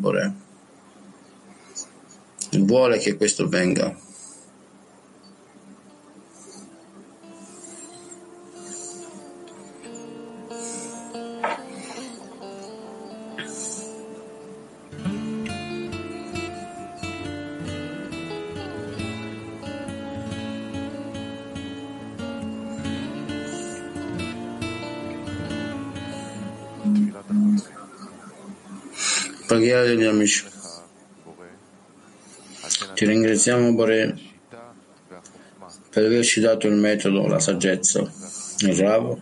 Bore. Vuole che questo venga. Preghiera degli amici. Ti ringraziamo, Bore, per averci dato il metodo, la saggezza, il Rav,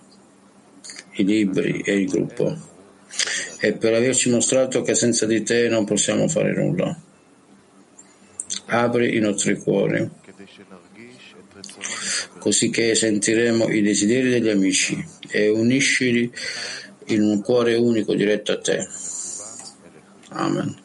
i libri e il gruppo, e per averci mostrato che senza di te non possiamo fare nulla. Apri i nostri cuori, così che sentiremo i desideri degli amici e uniscili in un cuore unico diretto a te. Amen.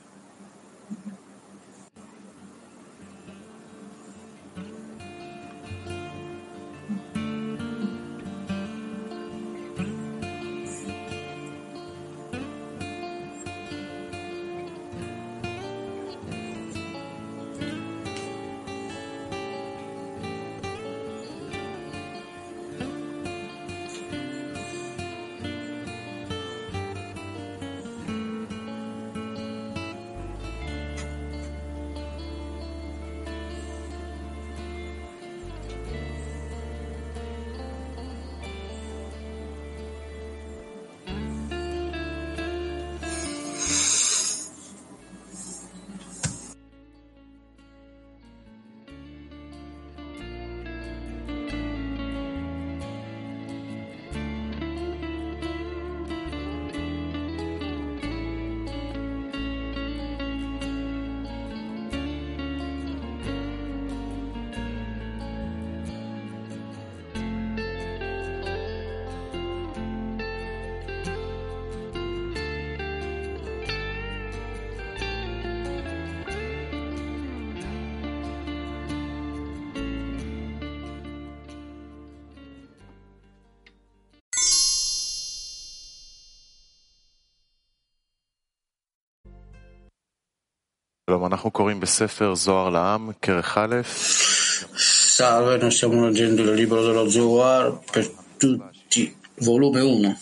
Salve, noi stiamo leggendo il libro dello Zohar per tutti, volume 1,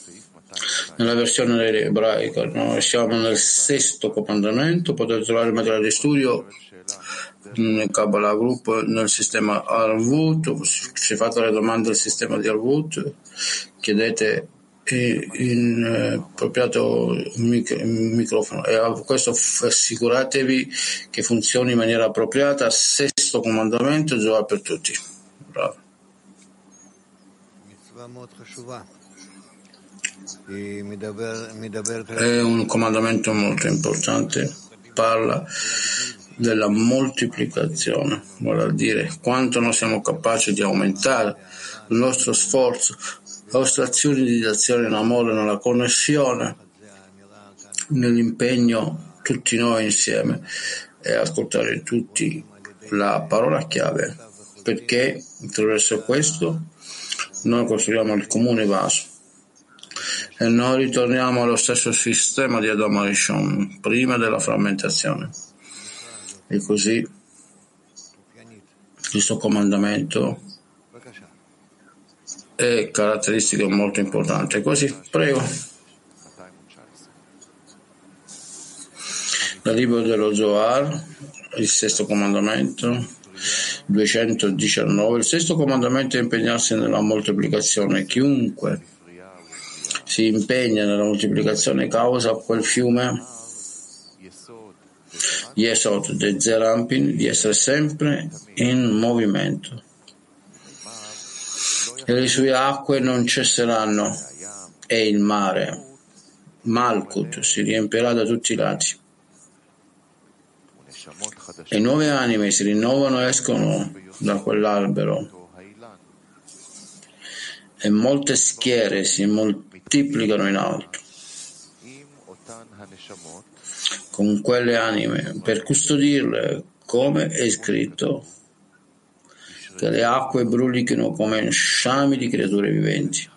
nella versione ebraica. Noi siamo nel sesto comandamento, potete trovare il materiale di studio nel Kabbalah Group, nel sistema Arvut, se fate le domande del sistema di Arvut, chiedete in eh, appropriato mic- microfono. E a questo assicuratevi che funzioni in maniera appropriata. Sesto comandamento Zohar per tutti. Bravo. È un comandamento molto importante. Parla della moltiplicazione. Vuol dire quanto noi siamo capaci di aumentare il nostro sforzo azione di azione in amore, nella connessione, nell'impegno tutti noi insieme e ascoltare tutti la parola chiave, perché attraverso questo noi costruiamo il comune vaso. E noi ritorniamo allo stesso sistema di Adam Arishon prima della frammentazione. E così questo comandamento è caratteristica molto importante. Così, prego. Dal libro dello Zohar, il sesto comandamento, 219. Il sesto comandamento è impegnarsi nella moltiplicazione. Chiunque si impegna nella moltiplicazione causa quel fiume Yesod de Zerampin di essere sempre in movimento e le sue acque non cesseranno e il mare, Malkut, si riempirà da tutti i lati. E nuove anime si rinnovano e escono da quell'albero e molte schiere si moltiplicano in alto con quelle anime per custodirle come è scritto che le acque brulichino come sciami di creature viventi.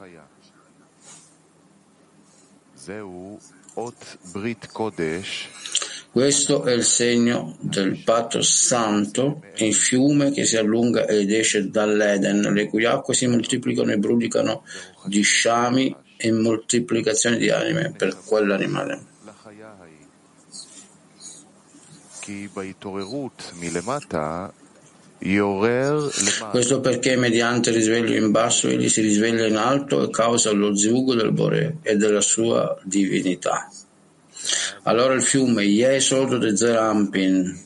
Questo è il segno del patto santo, il fiume che si allunga ed esce dall'Eden, le cui acque si moltiplicano e brulicano di sciami e moltiplicazione di anime per quell'animale. Questo perché mediante il risveglio in basso egli si risveglia in alto e causa lo zivug del Bore e della sua divinità. Allora il fiume Yesod de Zerampin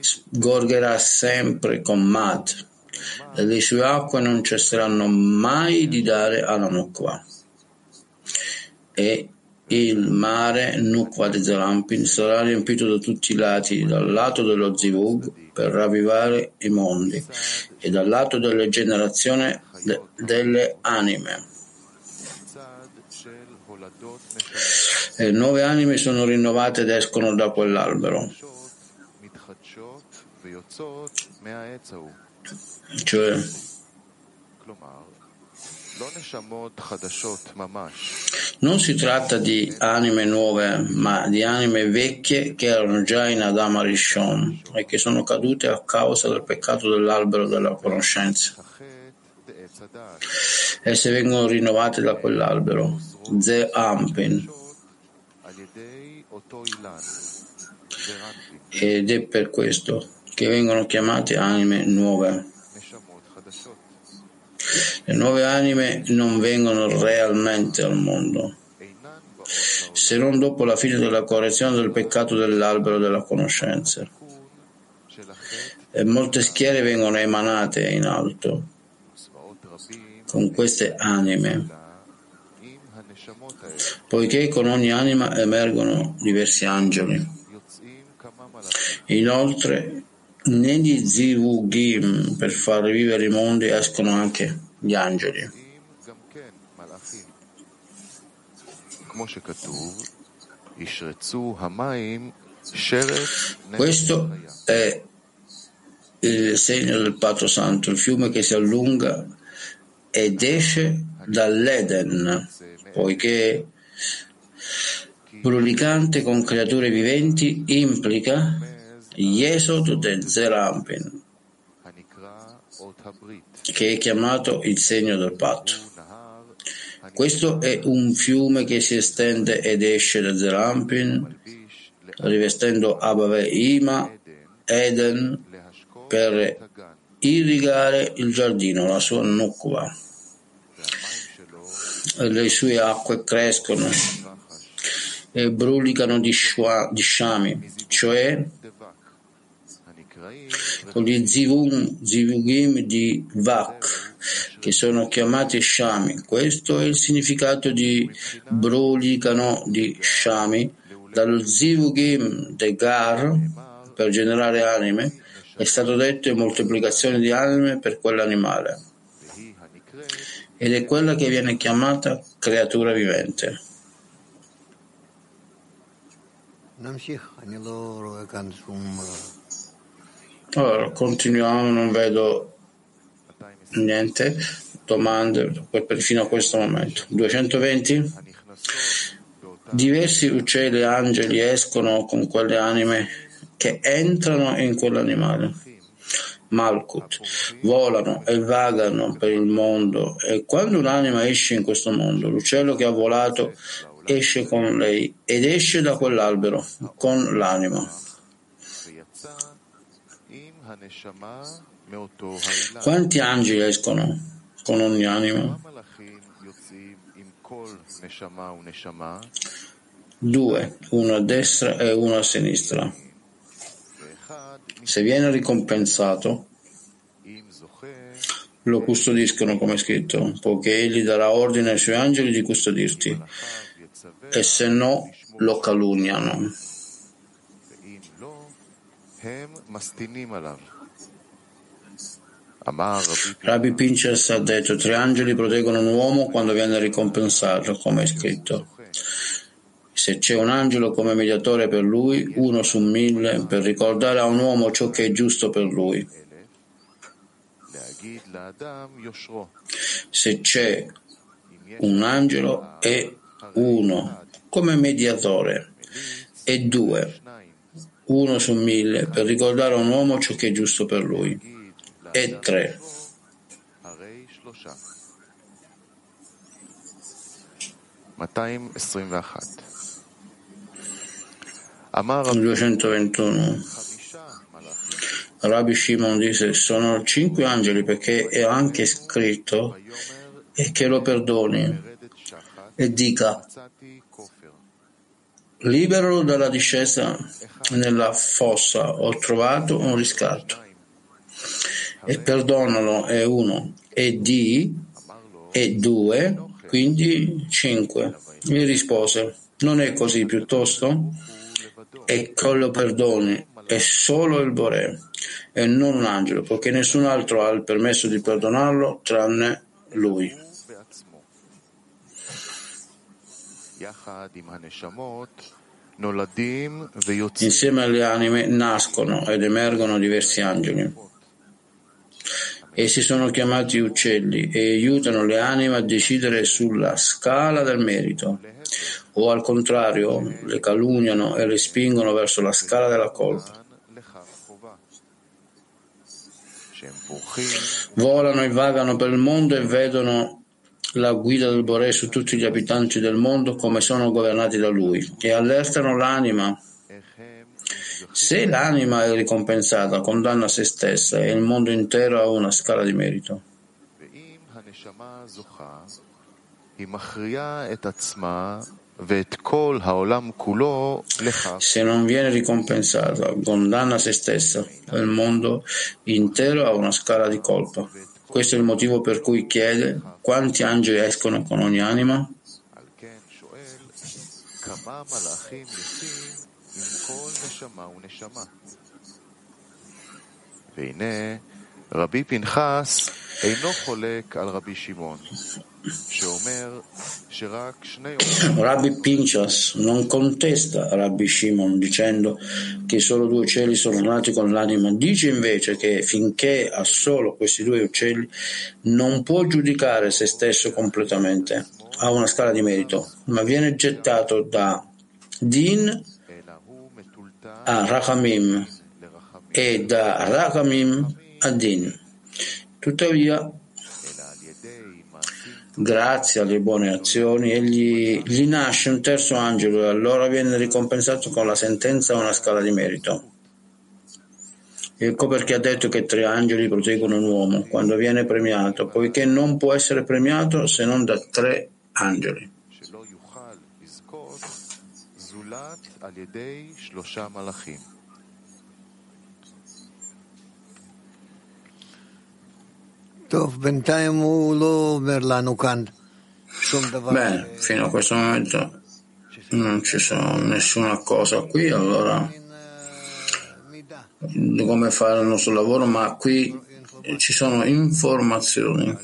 sgorgerà sempre con Mad e le sue acque non cesseranno mai di dare alla Nukva. E il mare Zerampin sarà riempito da tutti i lati, dal lato dello Zivug per ravvivare i mondi e dal lato della generazione de- delle anime. E nuove anime sono rinnovate ed escono da quell'albero. Cioè, non si tratta di anime nuove, ma di anime vecchie che erano già in Adama Rishon e che sono cadute a causa del peccato dell'albero della conoscenza. Esse vengono rinnovate da quell'albero, Ze Ampin, ed è per questo che vengono chiamate anime nuove. Le nuove anime non vengono realmente al mondo, se non dopo la fine della correzione del peccato dell'albero della conoscenza. E molte schiere vengono emanate in alto con queste anime, poiché con ogni anima emergono diversi angeli. Inoltre, negli zivugim per far rivivere i mondi escono anche gli angeli. Questo è il segno del patto santo, il fiume che si allunga ed esce dall'Eden, poiché brulicante con creature viventi implica Yesod de Zerampin, che è chiamato il segno del patto. Questo è un fiume che si estende ed esce da Zerampin, rivestendo Abave Ima, Eden, per irrigare il giardino, la sua nukva. Le sue acque crescono e brulicano di, shua, di sciami, cioè con gli zivum, zivugim di Vak, che sono chiamati Shami. Questo è il significato di brulicano di Shami, dallo zivugim de Gar, per generare anime, è stato detto moltiplicazione di anime per quell'animale. Ed è quella che viene chiamata creatura vivente. Allora, continuiamo, non vedo niente, domande fino a questo momento. 220? Diversi uccelli e angeli escono con quelle anime che entrano in quell'animale. Malkut, volano e vagano per il mondo e quando un'anima esce in questo mondo, l'uccello che ha volato esce con lei ed esce da quell'albero con l'anima. Quanti angeli escono con ogni anima? Due, uno a destra e uno a sinistra. Se viene ricompensato, lo custodiscono come è scritto, poiché egli darà ordine ai suoi angeli di custodirti, e se no lo calunniano. Rabbi Pinchas ha detto tre angeli proteggono un uomo quando viene ricompensato, come è scritto. Se c'è un angelo come mediatore per lui, uno su mille, per ricordare a un uomo ciò che è giusto per lui. Se c'è un angelo è uno come mediatore e due, uno su mille, per ricordare a un uomo ciò che è giusto per lui. E tre. Il 221 Rabbi Shimon disse sono cinque angeli perché è anche scritto e che lo perdoni. E dica liberalo dalla discesa nella fossa ho trovato un riscatto. E perdonalo è uno e di e due quindi cinque. Gli rispose non è così piuttosto? E con lo perdoni è solo il Boré e non un angelo, poiché nessun altro ha il permesso di perdonarlo tranne lui. Insieme alle anime nascono ed emergono diversi angeli. Essi sono chiamati uccelli e aiutano le anime a decidere sulla scala del merito, o al contrario, le calunniano e le spingono verso la scala della colpa. Volano e vagano per il mondo e vedono la guida del Boré su tutti gli abitanti del mondo come sono governati da lui e allertano l'anima. Se l'anima è ricompensata, condanna se stessa e il mondo intero ha una scala di merito. Se non viene ricompensata, condanna se stessa e il mondo intero ha una scala di colpa. Questo è il motivo per cui chiede quanti angeli escono con ogni anima? Rabbi Pinchas אינו חולק על רבי שמעון, Rabbi Pinchas non contesta Rabbi Shimon dicendo che solo due uccelli sono nati con l'anima, dice invece che finché ha solo questi due uccelli non può giudicare se stesso completamente, ha una scala di merito, ma viene gettato da Din a Rachamim e da Rachamim a Din. Tuttavia Grazie alle buone azioni, egli, gli nasce un terzo angelo e allora viene ricompensato con la sentenza a una scala di merito. Ecco perché ha detto che tre angeli proteggono un uomo quando viene premiato, poiché non può essere premiato se non da tre angeli. Bene, fino a questo momento non ci sono nessuna cosa qui, allora come fare il nostro lavoro, ma qui ci sono informazioni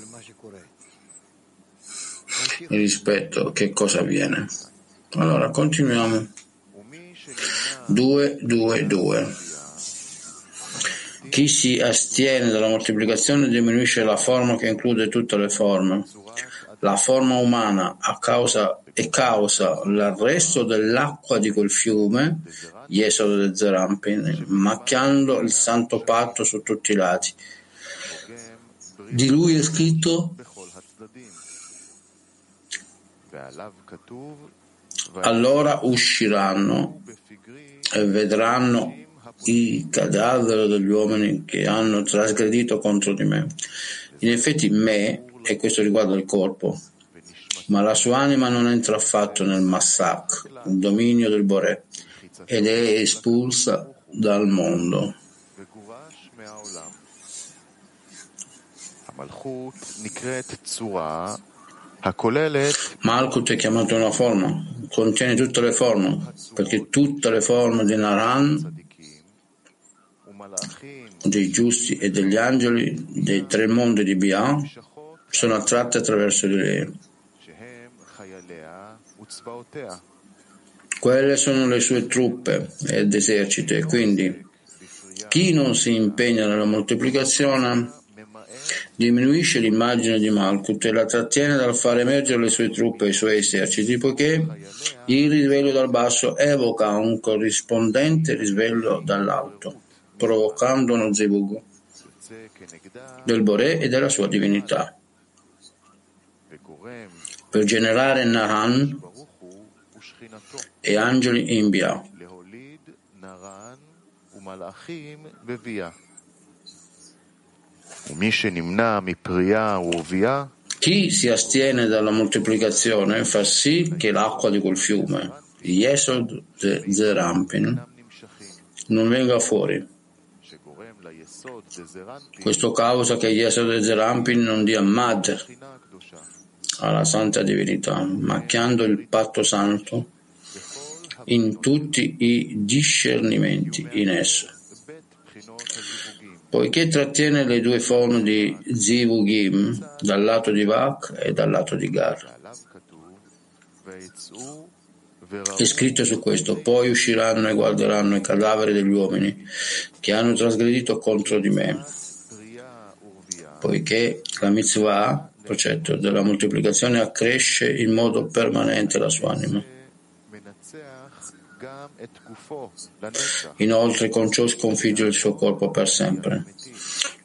rispetto a che cosa avviene. Allora, continuiamo. 2, 2, 2. Chi si astiene dalla moltiplicazione diminuisce la forma che include tutte le forme. La forma umana causa, e causa l'arresto dell'acqua di quel fiume, Jesodo de Zerampin, macchiando il santo patto su tutti i lati. Di lui è scritto allora usciranno e vedranno i cadaveri degli uomini che hanno trasgredito contro di me. In effetti me, e questo riguarda il corpo, ma la sua anima non entra affatto nel Massak, il dominio del Boré, ed è espulsa dal mondo. Malkut è chiamato una forma, contiene tutte le forme, perché tutte le forme di Naran dei giusti e degli angeli dei tre mondi di Bia sono attratte attraverso di lei. Quelle sono le sue truppe ed eserciti e quindi chi non si impegna nella moltiplicazione diminuisce l'immagine di Malkut e la trattiene dal far emergere le sue truppe e i suoi eserciti, poiché il risveglio dal basso evoca un corrispondente risveglio dall'alto, provocando uno zivug del Boré e della sua divinità. Per generare Nahan e angeli in Bia. Chi si astiene dalla moltiplicazione fa sì che l'acqua di quel fiume, Yesod Zerampin, non venga fuori. Questo causa che Yesod Zerampin non dia Mad alla santa divinità, macchiando il patto santo in tutti i discernimenti in esso poiché trattiene le due forme di Zivugim dal lato di Vak e dal lato di Gar. È scritto su questo, poi usciranno e guarderanno i cadaveri degli uomini che hanno trasgredito contro di me, poiché la mitzvah, precetto della moltiplicazione, accresce in modo permanente la sua anima. Inoltre con ciò sconfigge il suo corpo per sempre.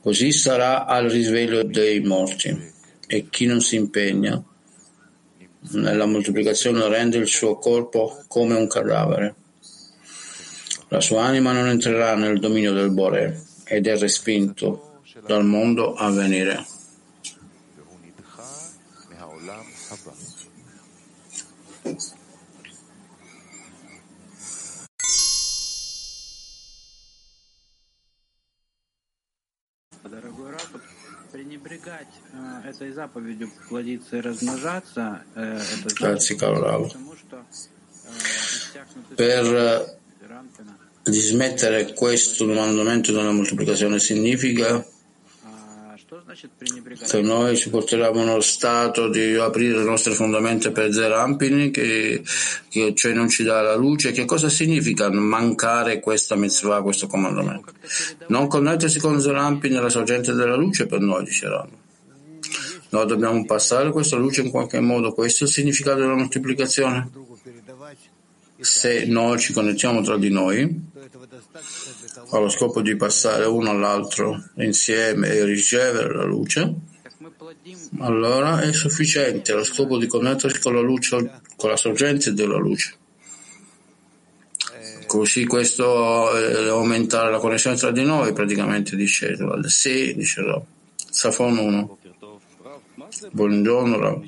Così sarà al risveglio dei morti e chi non si impegna nella moltiplicazione rende il suo corpo come un cadavere. La sua anima non entrerà nel dominio del Bore ed è respinto dal mondo a venire. Grazie caro Rao. Per э, dismettere questo mandamento della moltiplicazione significa che noi ci porteremo nello stato di aprire le nostre fondamenta per Zerampini, che, che cioè non ci dà la luce. Che cosa significa mancare questa mitzvah, questo comandamento? Non connettersi con Zerampini la sorgente della luce per noi, diceranno. Noi dobbiamo passare questa luce in qualche modo, questo è il significato della moltiplicazione se noi ci connettiamo tra di noi allo scopo di passare uno all'altro insieme e ricevere la luce, allora è sufficiente lo scopo di connettersi con la luce, con la sorgente della luce. Così questo eh, aumentare la connessione tra di noi, praticamente dice Rob. Sì, dice Rob. Safon 1. Buongiorno Rob.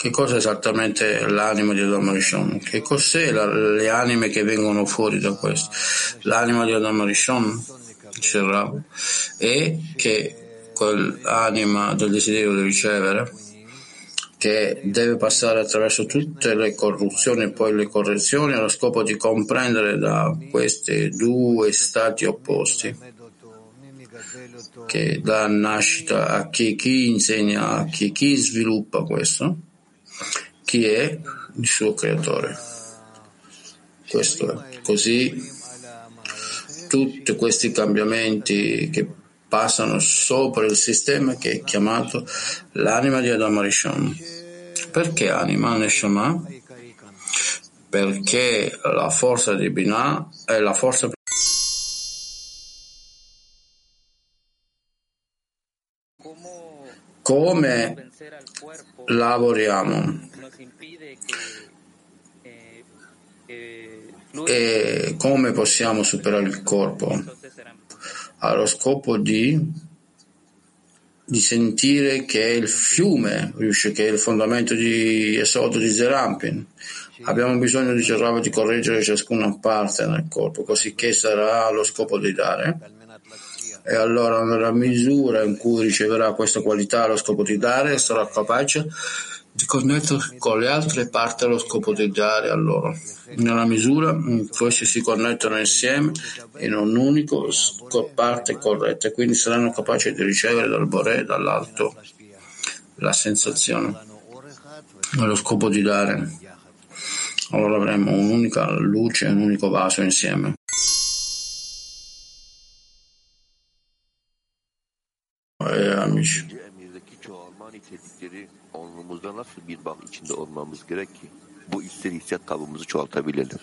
Che cosa è esattamente l'anima di Adamo Rishon? Che cos'è la, le anime che vengono fuori da questo? L'anima di Adamo Rishon, Cerravo, è che quell'anima del desiderio di ricevere, che deve passare attraverso tutte le corruzioni e poi le correzioni allo scopo di comprendere da questi due stati opposti che dà nascita a chi, chi insegna, a chi, chi sviluppa questo chi è il suo creatore. Questo è. Così tutti questi cambiamenti che passano sopra il sistema che è chiamato l'anima di Adam Rishon. Perché anima Neshama? Perché la forza di Binah è la forza come lavoriamo e come possiamo superare il corpo allo scopo di, di sentire che è il fiume, che è il fondamento di Esodo di Zerampin. Abbiamo bisogno di cercare di correggere ciascuna parte nel corpo, così che sarà lo scopo di dare. E allora nella misura in cui riceverà questa qualità allo scopo di dare, sarà capace di connettersi con le altre parti allo scopo di dare a loro. Nella misura in cui si connettono insieme in un unico sco- parte corretta, e quindi saranno capaci di ricevere dal Boré, dall'alto, la sensazione, allo scopo di dare. Allora avremo un'unica luce, un unico vaso insieme. Nitelikleri onluğumuzda nasıl bir bağ içinde olmamız gerek ki bu ister hissiyat kabımızı çoğaltabilelim.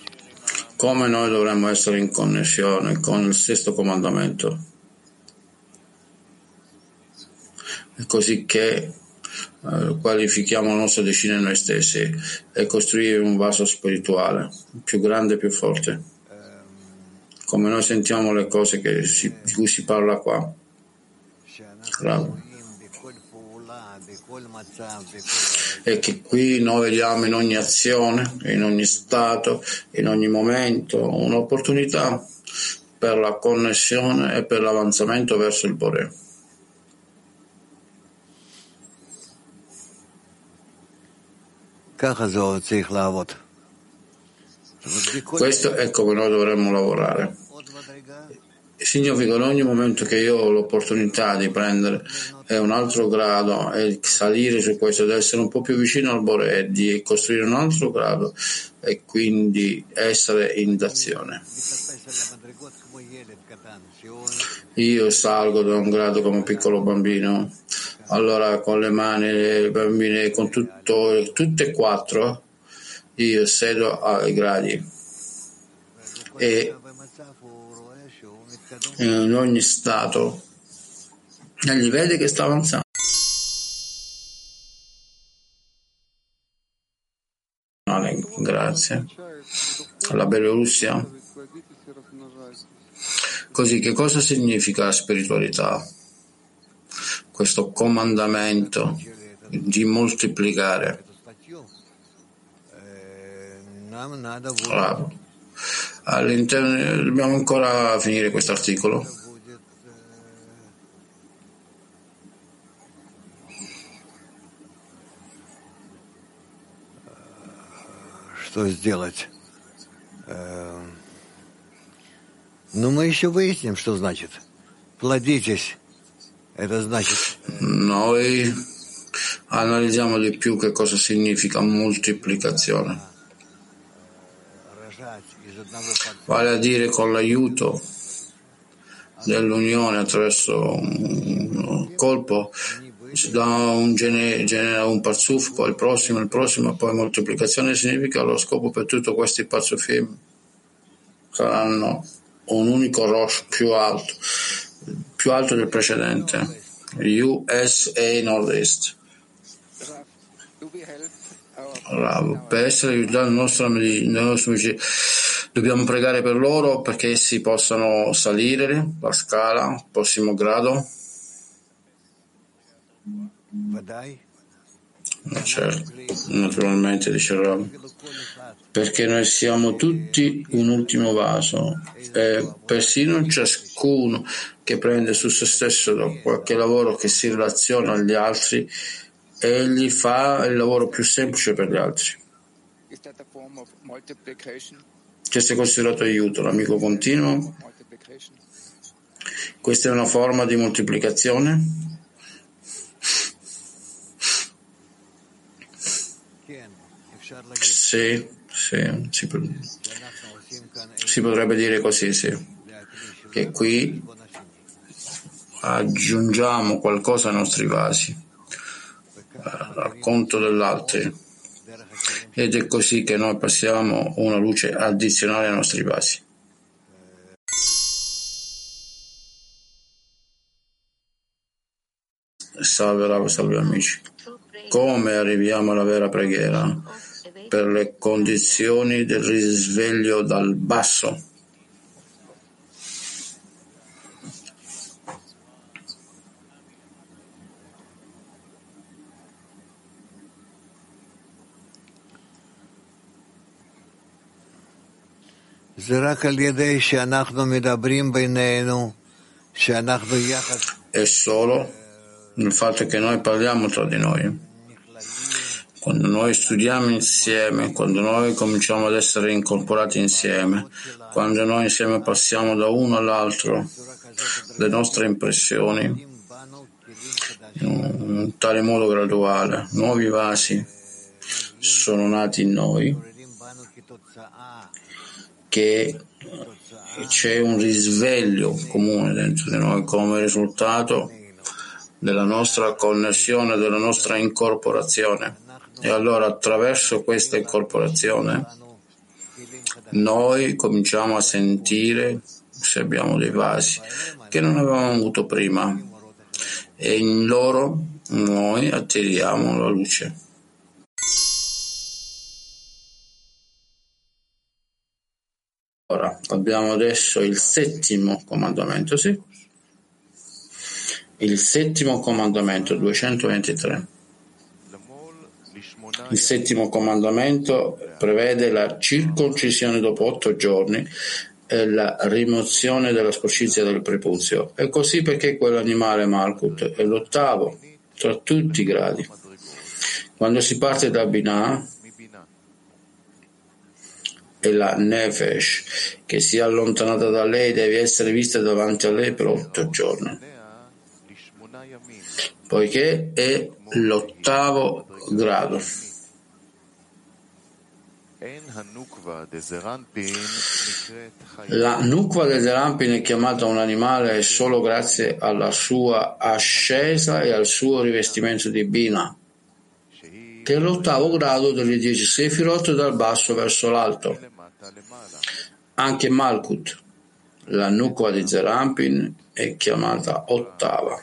Come noi dovremmo essere in connessione con il sesto comandamento, così che eh, qualifichiamo la nostra decina noi stessi e costruire un vaso spirituale più grande e più forte. Come noi sentiamo le cose che si- di cui si parla qua. Bravo e che qui noi vediamo in ogni azione, in ogni stato, in ogni momento un'opportunità per la connessione e per l'avanzamento verso il Bore. Questo è come noi dovremmo lavorare significa che ogni momento che io ho l'opportunità di prendere eh, un altro grado e salire su questo, di essere un po' più vicino al Bore, di costruire un altro grado e quindi essere in d'azione. Io salgo da un grado come un piccolo bambino, allora con le mani, le bambine, con tutto, tutte e quattro, io sedo ai gradi e eh, in ogni stato. Egli vede che sta avanzando. Grazie. Alla Bielorussia? Così che cosa significa spiritualità? Questo comandamento di moltiplicare. Allora, статью, э, нам надо будет, Bravo. All'interno dobbiamo ancora finire questo articolo. будет э, что сделать. Э, Ну, мы еще выясним, что значит. Плодитесь. Это значит, Noi analizziamo di più che cosa significa moltiplicazione. Vale a dire con l'aiuto dell'unione attraverso un colpo si dà un, gene, genera un parzuf, poi il prossimo, il prossimo, poi moltiplicazione significa lo scopo per tutti questi parzufim saranno un unico rosh più alto, più alto del precedente, USA Nord-Est. Bravo. Per essere aiutati nel nostro, amici, Dobbiamo pregare per loro perché essi possano salire la scala, il prossimo grado. Eh, certo, naturalmente dice Rav, perché noi siamo tutti un ultimo vaso e persino ciascuno che prende su se stesso qualche lavoro che si relaziona agli altri egli fa il lavoro più semplice per gli altri. Is that a form of multiplication? Questo è considerato aiuto, l'amico continuo. Questa è una forma di moltiplicazione. Sì, sì, si, si potrebbe dire così, sì. Che qui aggiungiamo qualcosa ai nostri vasi, eh, al conto dell'altro ed è così che noi passiamo una luce addizionale ai nostri vasi. Salve Rav, salve amici. Come arriviamo alla vera preghiera? Per le condizioni del risveglio dal basso. È solo il fatto che noi parliamo tra di noi. Quando noi studiamo insieme, quando noi cominciamo ad essere incorporati insieme, quando noi insieme passiamo da uno all'altro le nostre impressioni in un tale modo graduale, nuovi vasi sono nati in noi che c'è un risveglio comune dentro di noi come risultato della nostra connessione, della nostra incorporazione. E allora attraverso questa incorporazione noi cominciamo a sentire, se abbiamo dei vasi, che non avevamo avuto prima e in loro noi attiriamo la luce. Abbiamo adesso il settimo comandamento, sì? Il settimo comandamento 223. Il settimo comandamento prevede la circoncisione dopo otto giorni e la rimozione della sporcizia del prepuzio. E così perché quell'animale Malkut è l'ottavo tra tutti i gradi. Quando si parte da Binah, e la Nefesh che si è allontanata da lei deve essere vista davanti a lei per otto giorni, poiché è l'ottavo grado. La nukva del Zerampin è chiamata un animale solo grazie alla sua ascesa e al suo rivestimento di Bina, che è l'ottavo grado delle dieci Sefirot dal basso verso l'alto. Anche Malkut, la nukva di Zerampin, è chiamata ottava.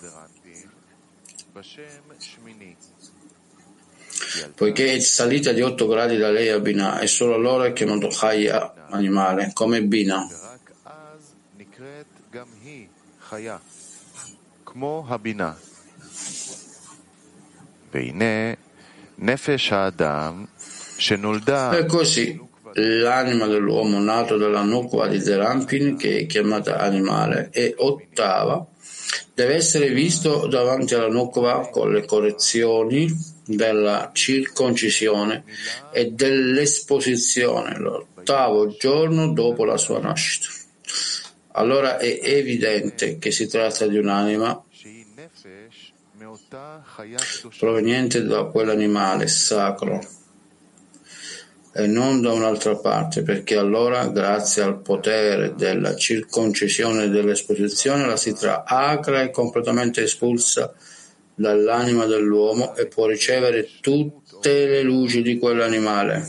poiché è salita di 8 gradi da lei a Binah e solo allora è chiamato Chaya, animale, come Bina. E così l'anima dell'uomo nato dalla nukva di Zerampin, che è chiamata animale, è ottava, deve essere visto davanti alla nukva con le correzioni della circoncisione e dell'esposizione l'ottavo giorno dopo la sua nascita. Allora è evidente che si tratta di un'anima proveniente da quell'animale sacro e non da un'altra parte, perché allora, grazie al potere della circoncisione dell'esposizione, la si tra acra e completamente espulsa dall'anima dell'uomo e può ricevere tutte le luci di quell'animale.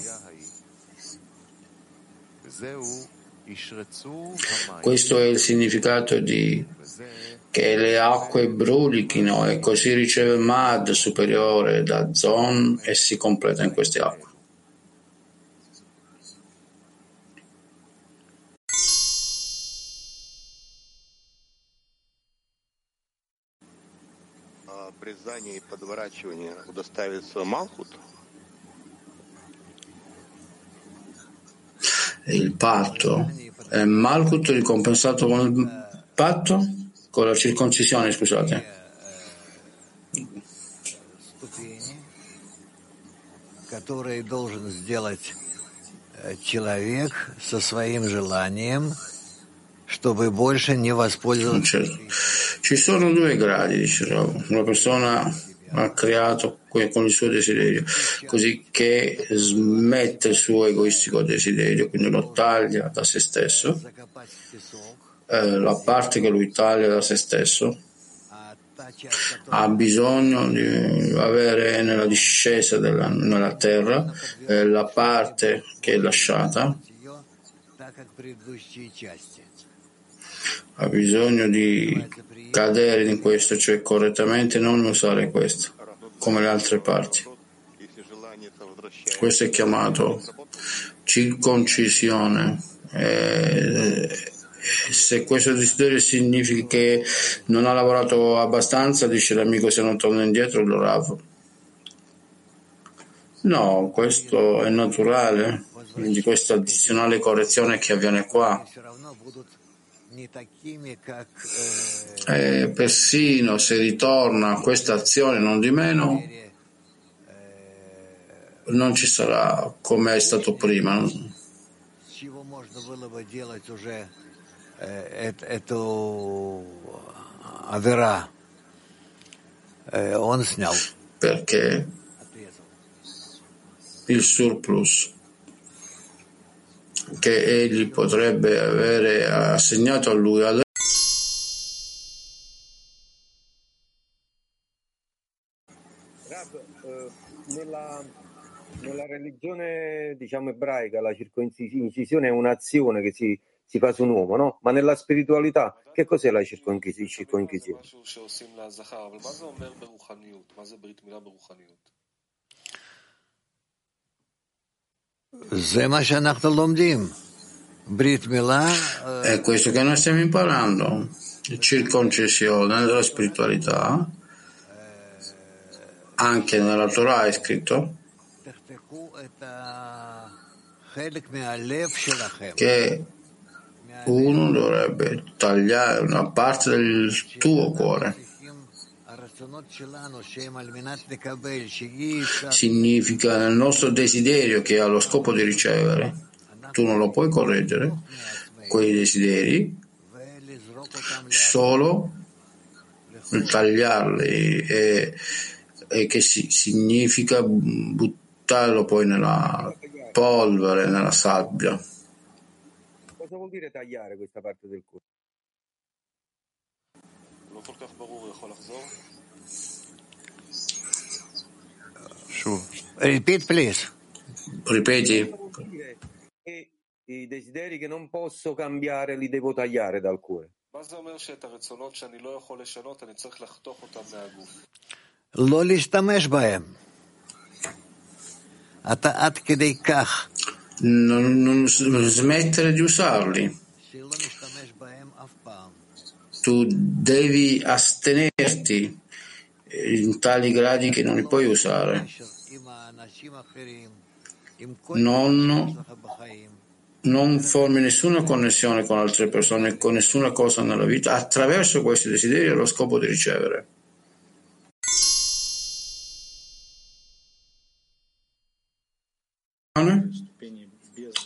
Questo è il significato di che le acque brulichino e così riceve Mad superiore da Zon e si completa in queste acque. Обрезания и подворачивания удоставится Малхут? Il patto. È Malkut ricompensato con il patto? Con la circoncisione, scusate. которые должен сделать человек со своим желанием – Cioè, ci sono due gradi, diceva. Una persona ha creato con il suo desiderio, così che smette il suo egoistico desiderio, quindi lo taglia da se stesso, eh, la parte che lui taglia da se stesso ha bisogno di avere nella discesa della, nella terra eh, la parte che è lasciata ha bisogno di cadere in questo, cioè correttamente non usare questo, come le altre parti. Questo è chiamato circoncisione. E se questo desiderio significa che non ha lavorato abbastanza, dice l'amico se non torna indietro lo Rav. No, questo è naturale, quindi questa addizionale correzione che avviene qua e persino se ritorna a questa azione non di meno non ci sarà come è stato prima. Perché? Il surplus che egli potrebbe avere assegnato a lui alla eh, nella religione diciamo ebraica la circoncisione è un'azione che si, si fa su un uomo, no? Ma nella spiritualità che cos'è la circoncisione? È questo che noi stiamo imparando, circoncessione della spiritualità, anche nella Torah è scritto che uno dovrebbe tagliare una parte del tuo cuore. Significa nel nostro desiderio che ha lo scopo di ricevere. Tu non lo puoi correggere, quei desideri, solo tagliarli e, e che si, significa buttarlo poi nella polvere, nella sabbia. Cosa vuol dire tagliare questa parte del corpo? לא כל כך ברור, יכול לחזור? שוב, repeat please. Ripeti, Vuol dire che i desideri che non posso cambiare li devo tagliare dal cuore. מה זה אומר שאת הרצונות שאני לא יכול לשנות, אני צריך לחתוך אותם מהגוף? לא להשתמש בהם. אתה עד כדי כך non, non smettere di usarli. שלא משתמש בהם אף פעם. Tu devi astenerti in tali gradi che non li puoi usare. Non, non formi nessuna connessione con altre persone, con nessuna cosa nella vita, attraverso questi desideri allo scopo di ricevere.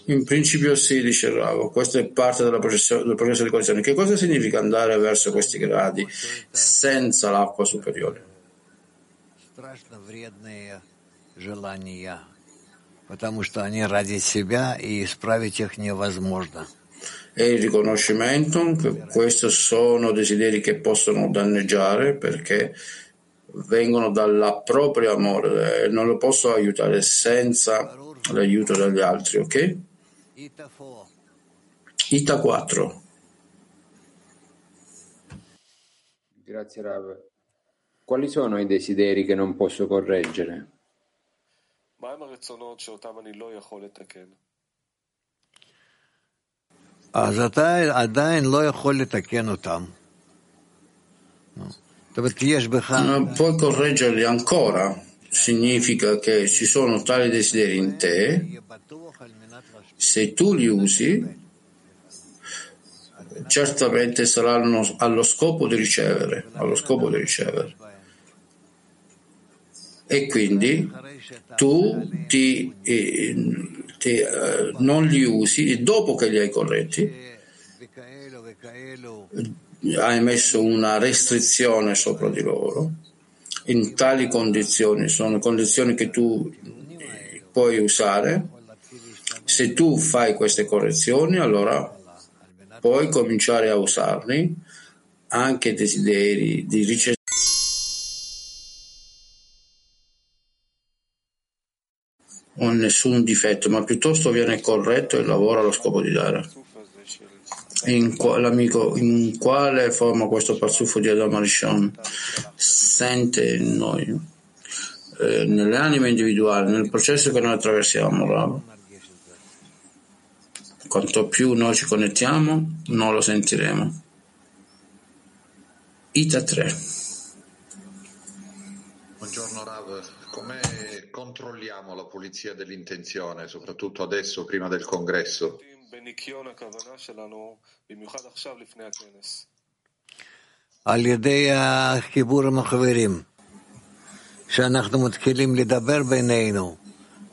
In principio sì, dice Ravo, questo è parte del processo, del processo di connessione. Che cosa significa andare verso questi gradi senza l'acqua superiore? E il riconoscimento, che questi sono desideri che possono danneggiare perché vengono dal proprio amore, non lo posso aiutare senza l'aiuto degli altri, ok? Ita 4. Grazie Rave. Quali sono i desideri che non posso correggere? Non puoi correggerli ancora, significa che ci sono tali desideri in te, se tu li usi, certamente saranno allo scopo di ricevere, allo scopo di ricevere e quindi tu ti, eh, ti, eh, non li usi dopo che li hai corretti hai messo una restrizione sopra di loro. In tali condizioni sono condizioni che tu eh, puoi usare. Se tu fai queste correzioni allora puoi cominciare a usarli anche desideri di ricevere o nessun difetto, ma piuttosto viene corretto e lavora allo scopo di dare. In qua, l'amico, in quale forma questo parzufo di Adam Arishon sente in noi? Eh, nelle anime individuali, nel processo che noi attraversiamo, Rav. Quanto più noi ci connettiamo, non lo sentiremo. Ita 3. controlliamo la pulizia dell'intenzione, soprattutto adesso prima del congresso? בניקיון הכוונה שלנו, במיוחד עכשיו לפני הכנס. על ידי החיבור עם החברים, שאנחנו מתחילים לדבר בינינו,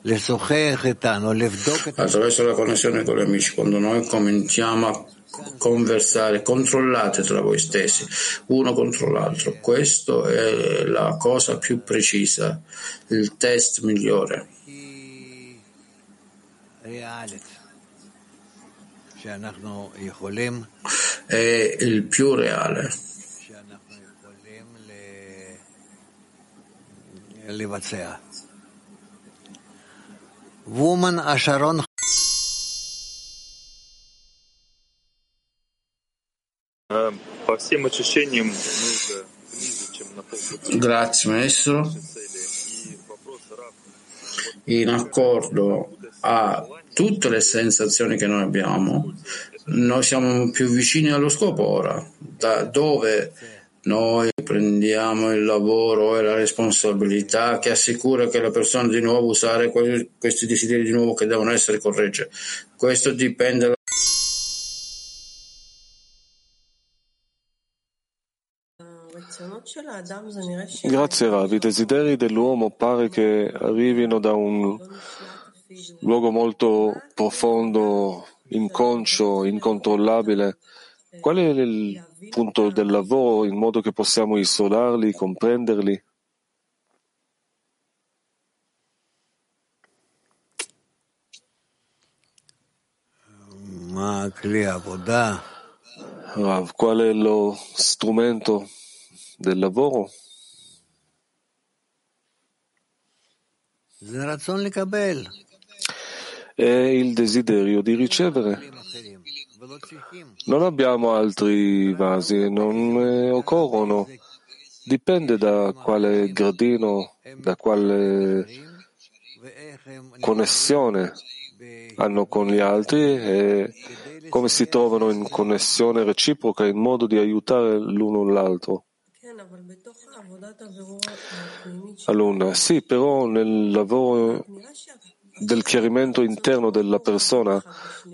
לשוחח איתנו, לבדוק את Attraverso la connessione con gli amici, quando noi cominciamo a conversare, controllate tra voi stessi, uno contro l'altro. Questa è la cosa più precisa, il test migliore. È il più reale. Woman Asharon Grazie maestro. In accordo a tutte le sensazioni che noi abbiamo, noi siamo più vicini allo scopo ora, da dove noi prendiamo il lavoro e la responsabilità che assicura che la persona di nuovo usare questi desideri di nuovo che devono essere corregge. Questo dipende Grazie Rav, i desideri dell'uomo pare che arrivino da un luogo molto profondo, inconscio, incontrollabile. Qual è il punto del lavoro in modo che possiamo isolarli, comprenderli? Ma Rav, qual è lo strumento del lavoro? È il desiderio di ricevere. Non abbiamo altri vasi, non occorrono. Dipende da quale gradino, da quale connessione hanno con gli altri e come si trovano in connessione reciproca in modo di aiutare l'uno l'altro. Allora, sì, però nel lavoro del chiarimento interno della persona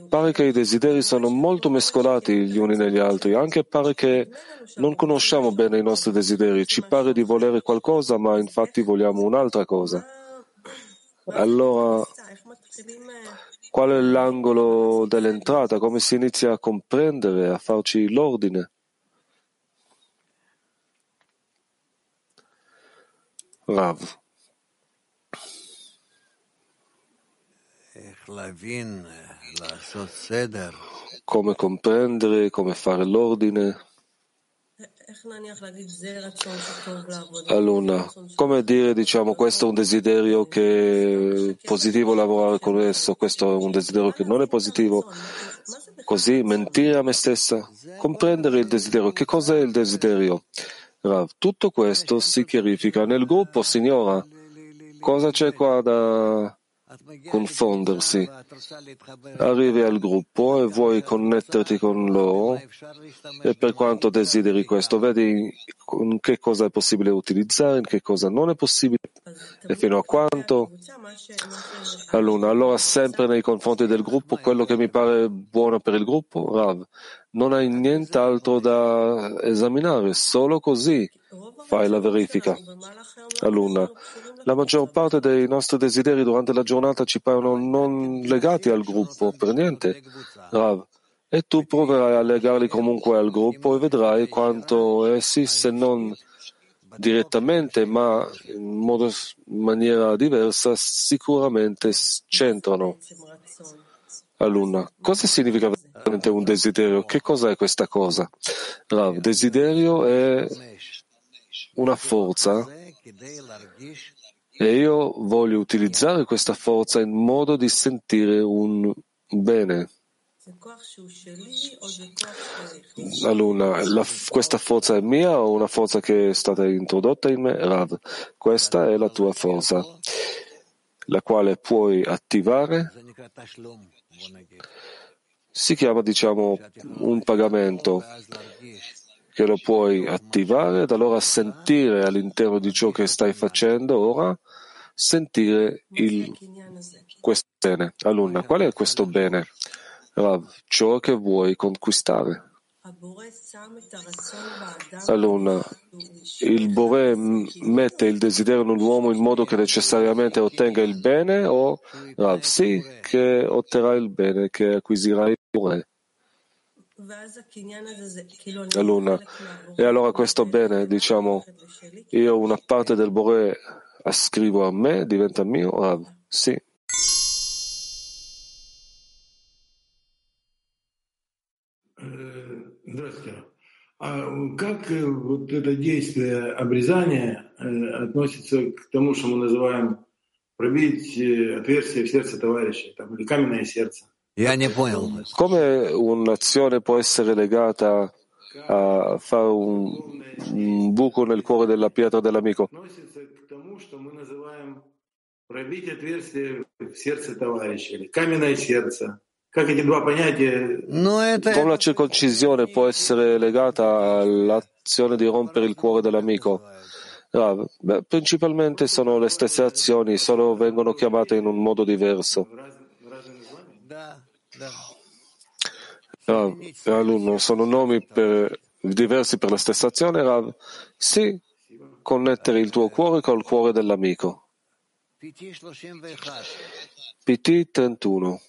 pare che i desideri sono molto mescolati gli uni negli altri, anche pare che non conosciamo bene i nostri desideri, ci pare di volere qualcosa ma infatti vogliamo un'altra cosa. Allora, qual è l'angolo dell'entrata? Come si inizia a comprendere, a farci l'ordine? Rav. Come comprendere, come fare l'ordine. Allora, come dire, diciamo, questo è un desiderio che è positivo lavorare con esso, questo è un desiderio che non è positivo, così mentire a me stessa, comprendere il desiderio. Che cos'è il desiderio? Rav, tutto questo si chiarifica nel gruppo, signora. Cosa c'è qua da confondersi? Arrivi al gruppo e vuoi connetterti con loro e per quanto desideri questo, vedi in che cosa è possibile utilizzare, in che cosa non è possibile e fino a quanto. Allora, allora sempre nei confronti del gruppo, quello che mi pare buono per il gruppo, Rav, non hai nient'altro da esaminare, solo così fai la verifica. Allora, la maggior parte dei nostri desideri durante la giornata ci paiono non legati al gruppo, per niente, Rav. E tu proverai a legarli comunque al gruppo e vedrai quanto essi, se non direttamente, ma in, modo, in maniera diversa, sicuramente c'entrano. Allora, cosa significa veramente un desiderio? Che cosa è questa cosa? Rav, desiderio è una forza e io voglio utilizzare questa forza in modo di sentire un bene. Allora, la, questa forza è mia o una forza che è stata introdotta in me? Rav, questa è la tua forza, la quale puoi attivare. Si chiama, diciamo, un pagamento che lo puoi attivare ed allora sentire all'interno di ciò che stai facendo ora, sentire il, questo bene. Allora, qual è questo bene? Rav, ciò che vuoi conquistare. Allora, il Bore mette il desiderio nell'uomo in modo che necessariamente ottenga il bene o Rav, sì, che otterrà il bene, che acquisirà il Bore. Allora, e allora questo bene, diciamo, io una parte del Bore ascrivo a me, diventa mio, Rav, sì. Здравствуйте. А как э, вот это действие обрезания э, относится к тому, что мы называем пробить э, отверстие в сердце товарища, там, или каменное сердце. Я не понял. Come un'azione può essere legata a fare un, un buco nel cuore della pietra dell'amico? Относится к тому, что мы называем пробить отверстие в сердце товарища, или каменное сердце. Как эти два понятия Ну, это... Come la circoncisione può essere legata all'azione di rompere il cuore dell'amico? Rav, beh, principalmente sono le stesse azioni, solo vengono chiamate in un modo diverso. Rav, l'alunno, sono nomi per, diversi per la stessa azione, Rav? Sì, connettere il tuo cuore col cuore dell'amico. PT 31.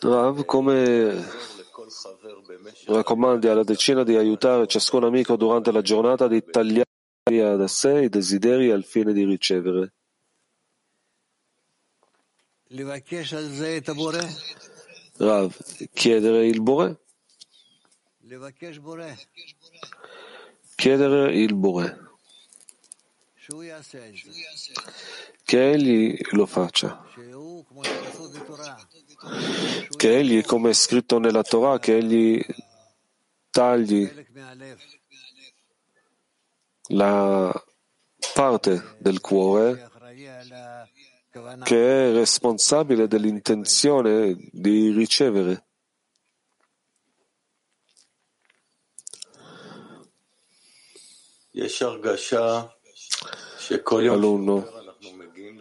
Rav, come raccomandi alla decina di aiutare ciascun amico durante la giornata di tagliare da sé i desideri al fine di ricevere? Rav, chiedere il Bore? Chiedere il Bore. Che egli lo faccia. Che egli, come è scritto nella Torah, che egli tagli la parte del cuore che è responsabile dell'intenzione di ricevere. Alunno,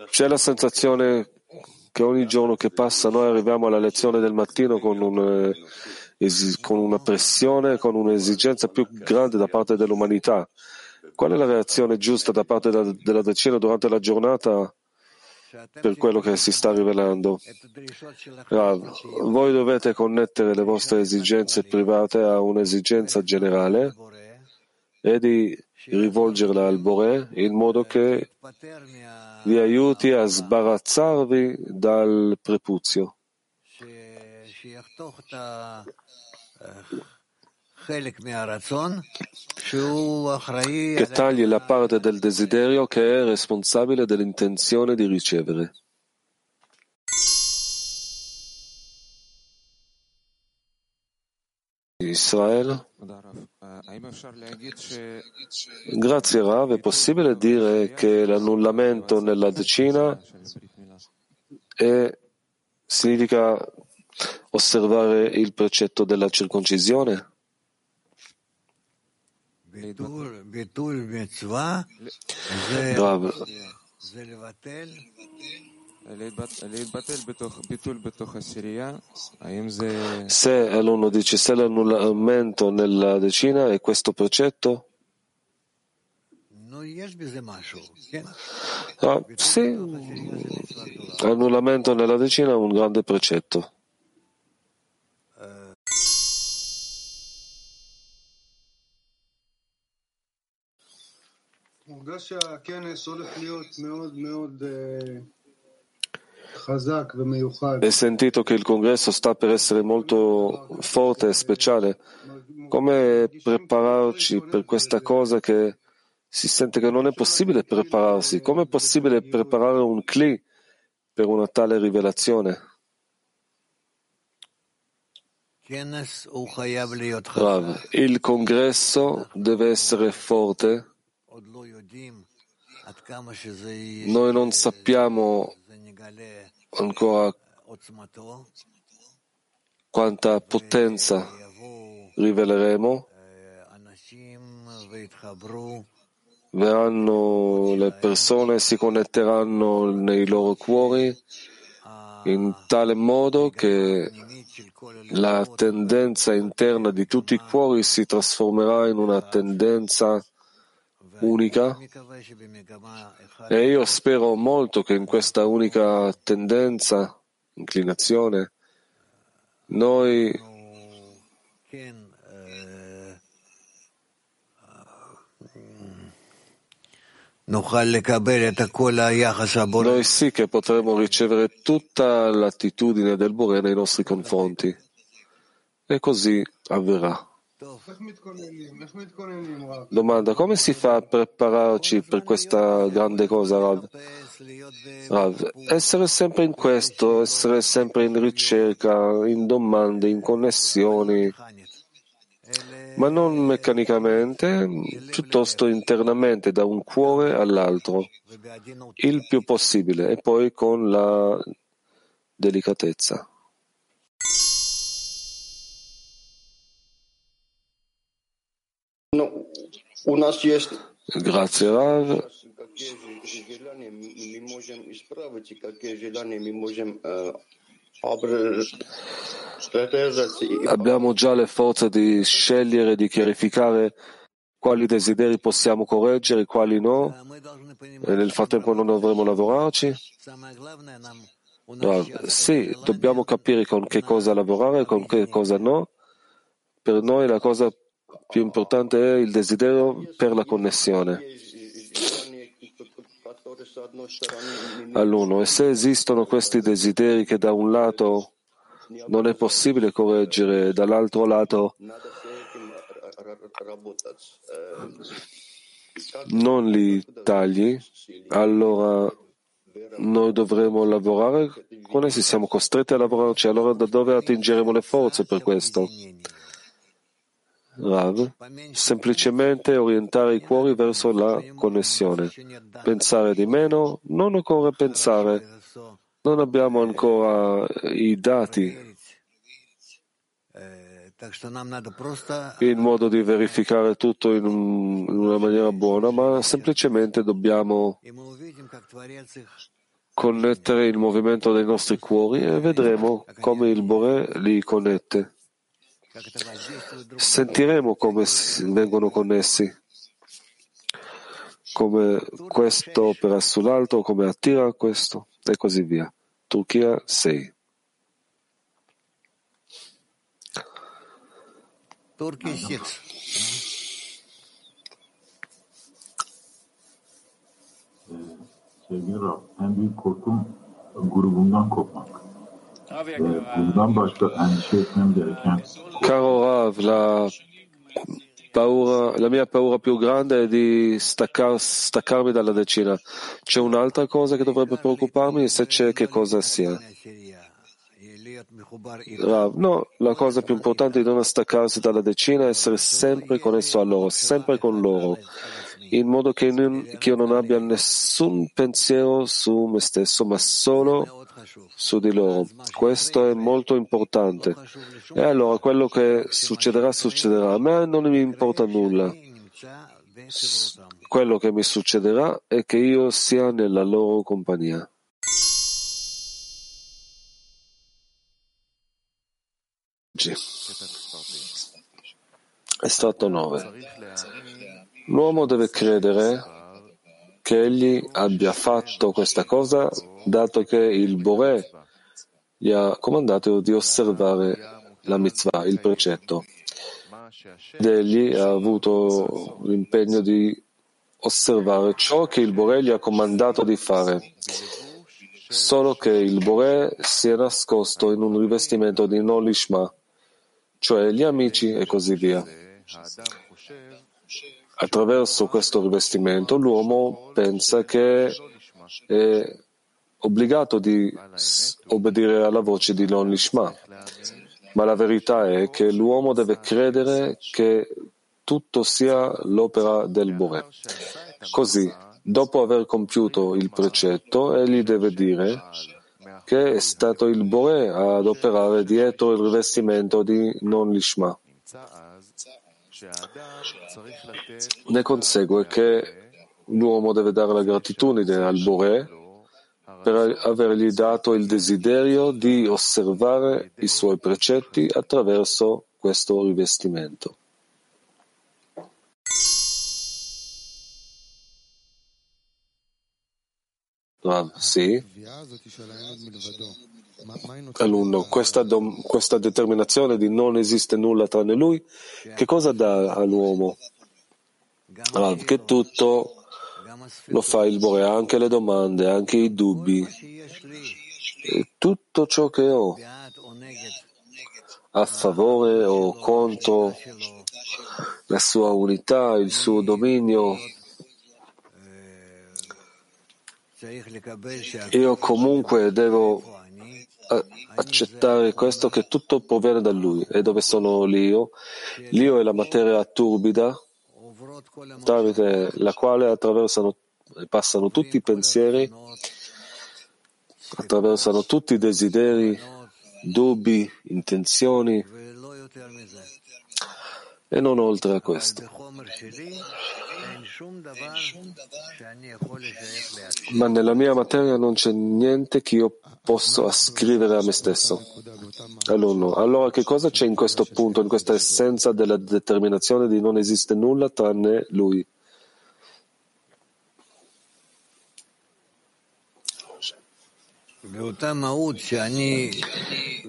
c'è la sensazione che ogni giorno che passa noi arriviamo alla lezione del mattino con, un, eh, con una pressione, con un'esigenza più grande da parte dell'umanità. Qual è la reazione giusta da parte della, della decina durante la giornata per quello che si sta rivelando. Rav, voi dovete connettere le vostre esigenze private a un'esigenza generale e di rivolgerla al Bore in modo che vi aiuti a sbarazzarvi dal prepuzio che tagli la parte del desiderio che è responsabile dell'intenzione di ricevere. Israele? Grazie Rav, è possibile dire che l'annullamento nella decina è- significa osservare il precetto della circoncisione? Se l'uno dice se l'annullamento nella decina è questo precetto? Ah, sì, annullamento nella decina è un grande precetto. E sentito che il congresso sta per essere molto forte e speciale. Come prepararci per questa cosa che si sente che non è possibile prepararsi? Come è possibile preparare un cli per una tale rivelazione? Rav, il congresso deve essere forte noi non sappiamo ancora quanta potenza riveleremo. Verranno le persone, si connetteranno nei loro cuori in tale modo che la tendenza interna di tutti i cuori si trasformerà in una tendenza unica. E io spero molto che in questa unica tendenza, inclinazione, noi noi sì che potremo ricevere tutta l'attitudine del Bore nei nostri confronti. E così avverrà. Domanda, come si fa a prepararci per questa grande cosa, Rav? Rav? Essere sempre in questo, essere sempre in ricerca, in domande, in connessioni, ma non meccanicamente, piuttosto internamente, da un cuore all'altro, il più possibile, e poi con la delicatezza. Grazie Rav. Abbiamo già le forze di scegliere, di chiarificare quali desideri possiamo correggere, e quali no, e nel frattempo non dovremo lavorarci. No, sì, dobbiamo capire con che cosa lavorare, e con che cosa no. Per noi la cosa più importante è il desiderio per la connessione all'uno. E se esistono questi desideri che da un lato non è possibile correggere, e dall'altro lato non li tagli, allora noi dovremo lavorare con essi, siamo costretti a lavorarci, allora da dove attingeremo le forze per questo? Rav, semplicemente orientare i cuori verso la connessione. Pensare di meno, non occorre pensare, non abbiamo ancora i dati in modo di verificare tutto in una maniera buona, ma semplicemente dobbiamo connettere il movimento dei nostri cuori e vedremo come il Bore li connette. Sentiremo come vengono connessi, come questo opera sull'altro, come attira questo e così via. Turchia 6. Turkey 6. Sevgili Rab, en büyük korkum grubumdan kopmak. Caro Rav, la, paura, la mia paura più grande è di staccar- staccarmi dalla decina. C'è un'altra cosa che dovrebbe preoccuparmi? Se c'è, che cosa sia? Rav, no, la cosa più importante è non staccarsi dalla decina è essere sempre connesso a loro, sempre con loro, in modo che, non- che io non abbia nessun pensiero su me stesso, ma solo su di loro. Questo è molto importante. E allora quello che succederà, succederà. A me non mi importa nulla. Quello che mi succederà è che io sia nella loro compagnia. G. Estratto 9. L'uomo deve credere che egli abbia fatto questa cosa dato che il Bore gli ha comandato di osservare la mitzvah, il precetto. Ed egli ha avuto l'impegno di osservare ciò che il Bore gli ha comandato di fare. Solo che il Bore si è nascosto in un rivestimento di non lishma, cioè gli amici e così via. Attraverso questo rivestimento l'uomo pensa che è obbligato di obbedire alla voce di non lishma, ma la verità è che l'uomo deve credere che tutto sia l'opera del Bore. Così, dopo aver compiuto il precetto, egli deve dire che è stato il Bore ad operare dietro il rivestimento di non lishma. Ne consegue che l'uomo deve dare la gratitudine al Bore per avergli dato il desiderio di osservare i suoi precetti attraverso questo rivestimento. Rav, sì. Alunno, questa, dom- questa determinazione di non esiste nulla tranne lui, che cosa dà all'uomo? Rav, che tutto lo fa il Bore, anche le domande, anche i dubbi, tutto ciò che ho, a favore o contro la sua unità, il suo dominio. Io comunque devo accettare questo che tutto proviene da lui. E dove sono l'io? L'io è la materia turbida tramite la quale attraversano passano tutti i pensieri, attraversano tutti i desideri, dubbi, intenzioni e non oltre a questo. Ma nella mia materia non c'è niente che io posso ascrivere a me stesso. Alunno, allora che cosa c'è in questo punto, in questa essenza della determinazione di non esiste nulla tranne lui?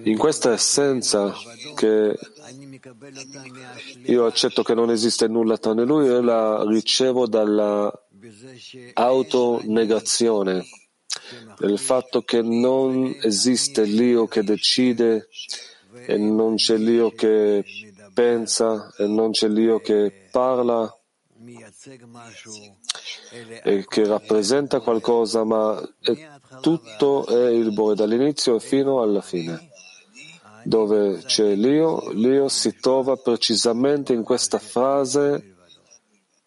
In questa essenza che io accetto che non esiste nulla tranne lui e la ricevo dalla autonegazione. Del fatto che non esiste l'io che decide e non c'è l'io che pensa e non c'è l'io che parla e che rappresenta qualcosa, ma è, tutto è il Bore dall'inizio fino alla fine. Dove c'è l'io, l'io si trova precisamente in questa frase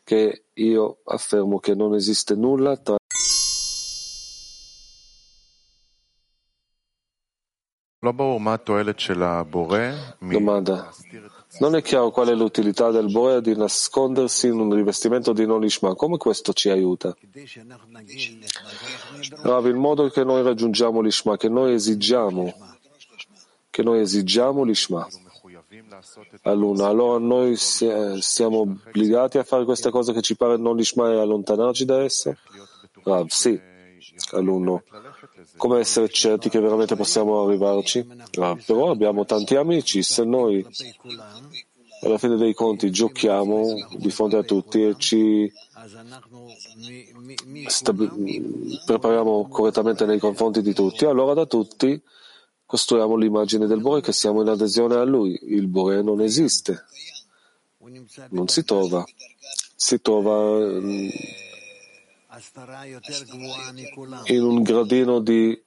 che io affermo che non esiste nulla tra Domanda. Non è chiaro qual è l'utilità del Borea di nascondersi in un rivestimento di non Ishma. Come questo ci aiuta? Rav, il modo che noi raggiungiamo l'Ishma, che noi esigiamo, che noi esigiamo l'Ishma. Allora, allora noi siamo obbligati a fare queste cose che ci pare non l'Ishma e allontanarci da esse? Rav, sì, alunno. Come essere certi che veramente possiamo arrivarci? Ah, però abbiamo tanti amici, se noi alla fine dei conti giochiamo di fronte a tutti e ci stab- prepariamo correttamente nei confronti di tutti, allora da tutti costruiamo l'immagine del Bore che siamo in adesione a lui. Il Bore non esiste, non si trova, si trova in un gradino di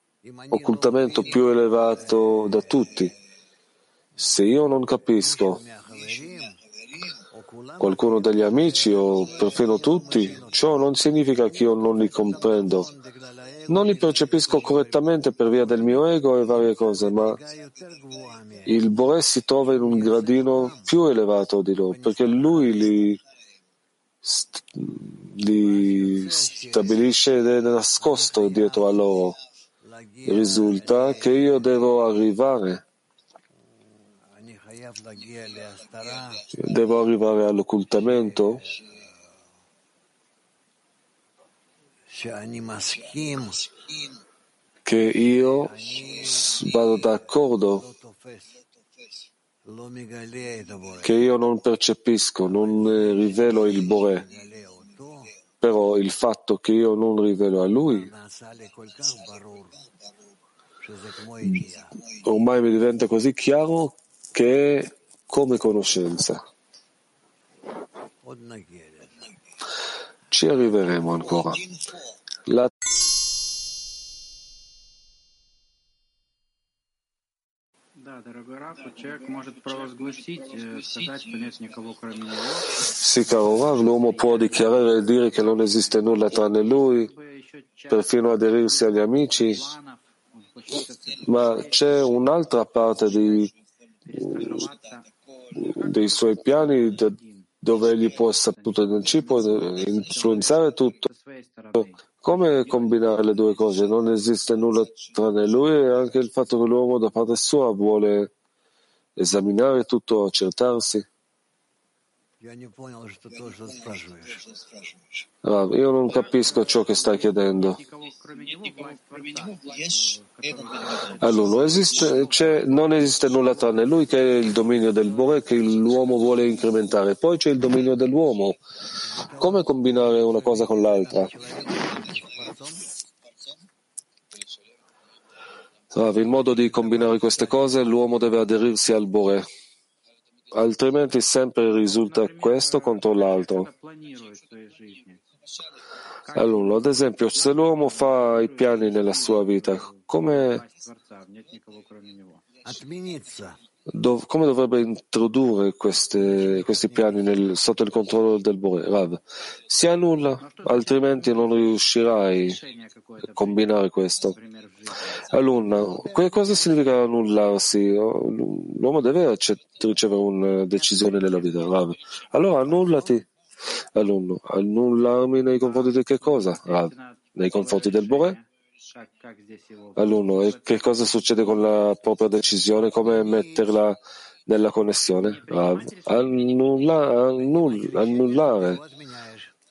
occultamento più elevato da tutti. Se io non capisco qualcuno degli amici o perfino tutti, ciò non significa che io non li comprendo. Non li percepisco correttamente per via del mio ego e varie cose, ma il Bore si trova in un gradino più elevato di loro, perché lui li li stabilisce ed è nascosto dietro a loro. Risulta che io devo arrivare, devo arrivare all'occultamento che io vado d'accordo che io non percepisco, non rivelo il Bore. Però il fatto che io non rivelo a lui ormai mi diventa così chiaro che è come conoscenza. Ci arriveremo ancora. La Sì, caro Rav, l'uomo può dichiarare e dire che non esiste nulla tranne lui, perfino aderirsi agli amici, ma c'è un'altra parte di, dei suoi piani dove egli può influenzare tutto. Come combinare le due cose? Non esiste nulla tranne lui e anche il fatto che l'uomo da parte sua vuole esaminare tutto, accertarsi. Rav, io non capisco ciò che stai chiedendo. Allora, esiste, non esiste nulla tranne lui che è il dominio del Bore che l'uomo vuole incrementare. Poi c'è il dominio dell'uomo. Come combinare una cosa con l'altra? Rav, il modo di combinare queste cose, l'uomo deve aderirsi al Bore. Altrimenti sempre risulta questo contro l'altro. Allora, ad esempio, se l'uomo fa i piani nella sua vita, come, dov- come dovrebbe introdurre queste- questi piani nel- sotto il controllo del Bore? Rav, si annulla, altrimenti non riuscirai a combinare questo. Que- cosa significa annullarsi? L'uomo deve accett- ricevere una decisione nella vita. Rav. Allora annullati. Alunno, annullarmi nei confronti di che cosa? Rav. Nei confronti del Bore? Alunno, e che cosa succede con la propria decisione? Come metterla nella connessione? Annulla, annull- annullare.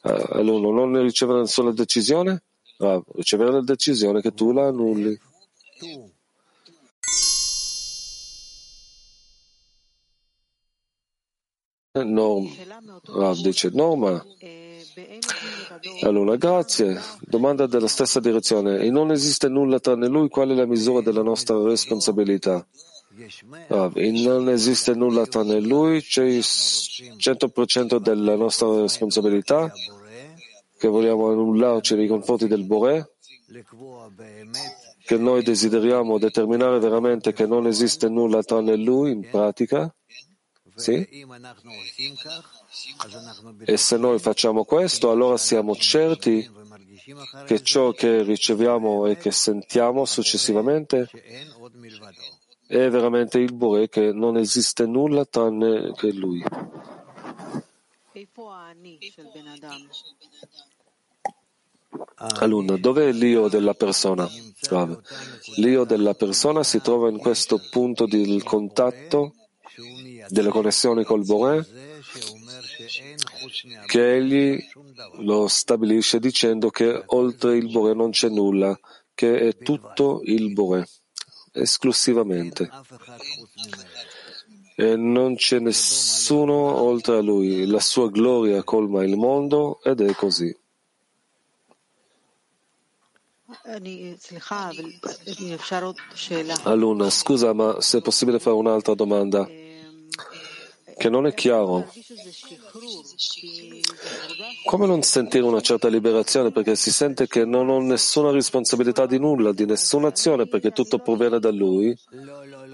Ah, Alunno, non ricevere nessuna decisione? Rav. Ricevere la decisione che tu la annulli. Norm. Rav dice Norma. Allora, grazie. Domanda della stessa direzione. E non esiste nulla tranne lui, qual è la misura della nostra responsabilità? Rav, e non esiste nulla tranne lui, c'è il 100% della nostra responsabilità che vogliamo annullarci nei confronti del Boré, che noi desideriamo determinare veramente che non esiste nulla tranne lui in pratica. Sì? E se noi facciamo questo, allora siamo certi che ciò che riceviamo e che sentiamo successivamente è veramente il Bore che non esiste nulla tranne che lui. Allora, dov'è l'io della persona? L'io della persona si trova in questo punto del contatto, delle connessioni col Bore, che egli lo stabilisce dicendo che oltre il Bore non c'è nulla, che è tutto il Bore, esclusivamente. E non c'è nessuno oltre a lui. La sua gloria colma il mondo ed è così. Aluna, scusa, ma se è possibile fare un'altra domanda, che non è chiaro. Come non sentire una certa liberazione perché si sente che non ho nessuna responsabilità di nulla, di nessuna azione perché tutto proviene da lui?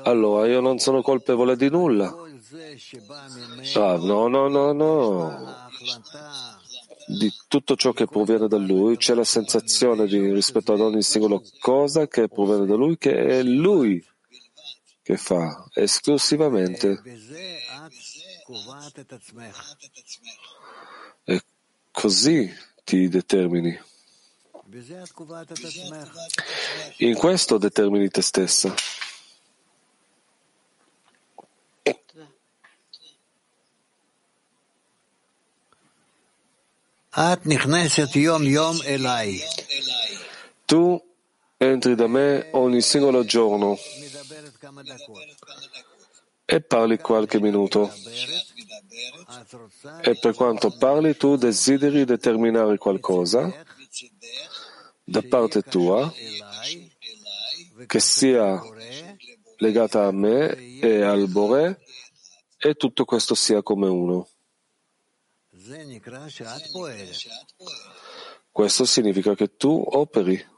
Allora io non sono colpevole di nulla. Ah, no, no, no, no. Di tutto ciò che proviene da lui c'è la sensazione di, rispetto ad ogni singola cosa che proviene da lui, che è lui che fa esclusivamente. E così ti determini. In questo determini te stessa. Tu entri da me ogni singolo giorno e parli qualche minuto. E per quanto parli, tu desideri determinare qualcosa da parte tua che sia legata a me e al Bore e tutto questo sia come uno. Questo significa che tu operi.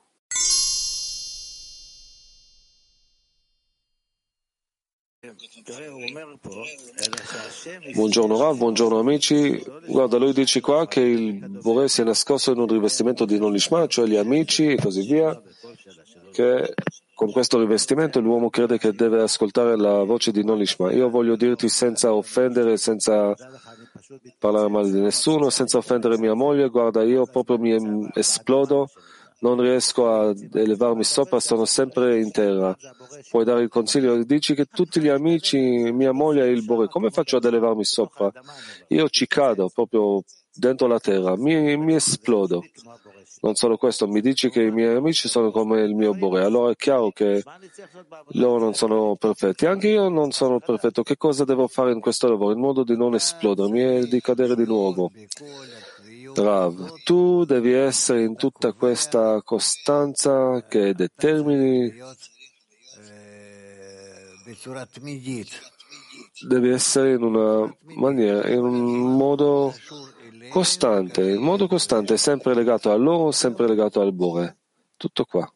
Buongiorno Rav, buongiorno amici. Guarda, lui dice qua che il Bore si è nascosto in un rivestimento di non lishma, cioè gli amici e così via, che con questo rivestimento l'uomo crede che deve ascoltare la voce di non lishma. Io voglio dirti senza offendere, senza parlare male di nessuno, senza offendere mia moglie, guarda, io proprio mi esplodo non riesco a elevarmi sopra, sono sempre in terra. Puoi dare il consiglio? Dici che tutti gli amici, mia moglie e il Bore, come faccio ad elevarmi sopra? Io ci cado proprio dentro la terra, mi, mi esplodo. Non solo questo, mi dici che i miei amici sono come il mio Bore, allora è chiaro che loro non sono perfetti. Anche io non sono perfetto. Che cosa devo fare in questo lavoro? In modo di non esplodermi e di cadere di nuovo. Rav, tu devi essere in tutta questa costanza che determini deve essere in una maniera, in un modo costante, in modo costante, sempre legato a loro, sempre legato al Bore. Tutto qua.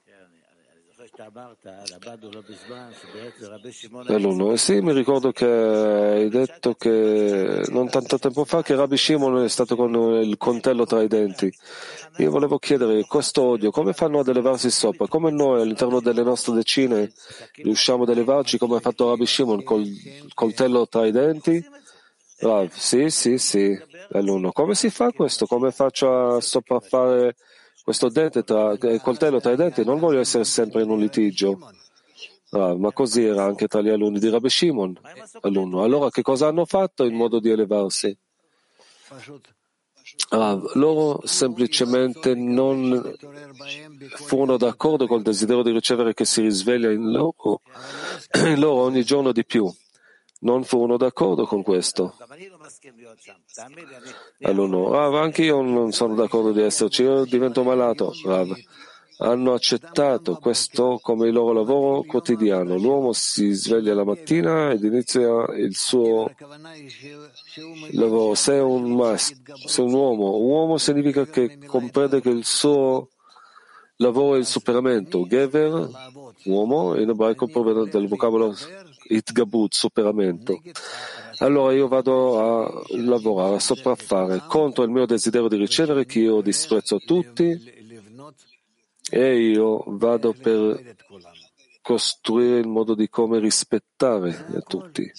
L'alunno, sì, mi ricordo che hai detto che non tanto tempo fa che Rabbi Shimon è stato con il coltello tra i denti. Io volevo chiedere, questo odio, come fanno ad elevarsi sopra? Come noi all'interno delle nostre decine riusciamo ad elevarci come ha fatto Rabbi Shimon col coltello tra i denti? Rav, sì, sì, sì, l'alunno. Come si fa questo? Come faccio a sopraffare questo tra, il coltello tra i denti? Non voglio essere sempre in un litigio. Ah, ma così era anche tra gli alunni di Rabbi Shimon, alunno. Allora che cosa hanno fatto in modo di elevarsi? Ah, loro semplicemente non furono d'accordo col desiderio di ricevere che si risveglia in loro, in loro ogni giorno di più. Non furono d'accordo con questo. Alunno, Rav, anche io non sono d'accordo di esserci, io divento malato. Rav. Hanno accettato questo come il loro lavoro quotidiano. L'uomo si sveglia la mattina ed inizia il suo lavoro. Se è un maschio, se è un uomo, uomo significa che comprende che il suo lavoro è il superamento. Gever, uomo, in ebraico proviene dal vocabolo itgabut, superamento. Allora io vado a lavorare, a sopraffare contro il mio desiderio di ricevere che io disprezzo tutti e io vado per costruire il modo di come rispettare tutti.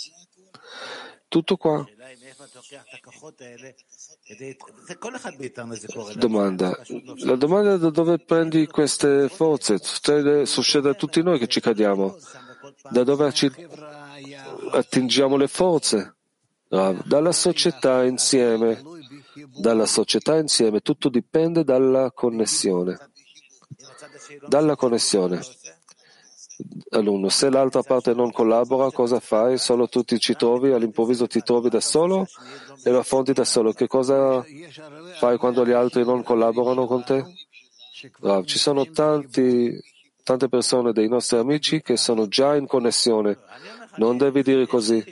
Tutto qua. Domanda. La domanda è da dove prendi queste forze? Succede, a tutti noi che ci cadiamo. Da dove ci attingiamo le forze? Dalla società insieme. Dalla società insieme. Tutto dipende dalla connessione dalla connessione. Alunno, se l'altra parte non collabora, cosa fai? Solo tu ti ci trovi, all'improvviso ti trovi da solo e lo affronti da solo. Che cosa fai quando gli altri non collaborano con te? Bravo. Ci sono tanti, tante persone dei nostri amici che sono già in connessione. Non devi dire così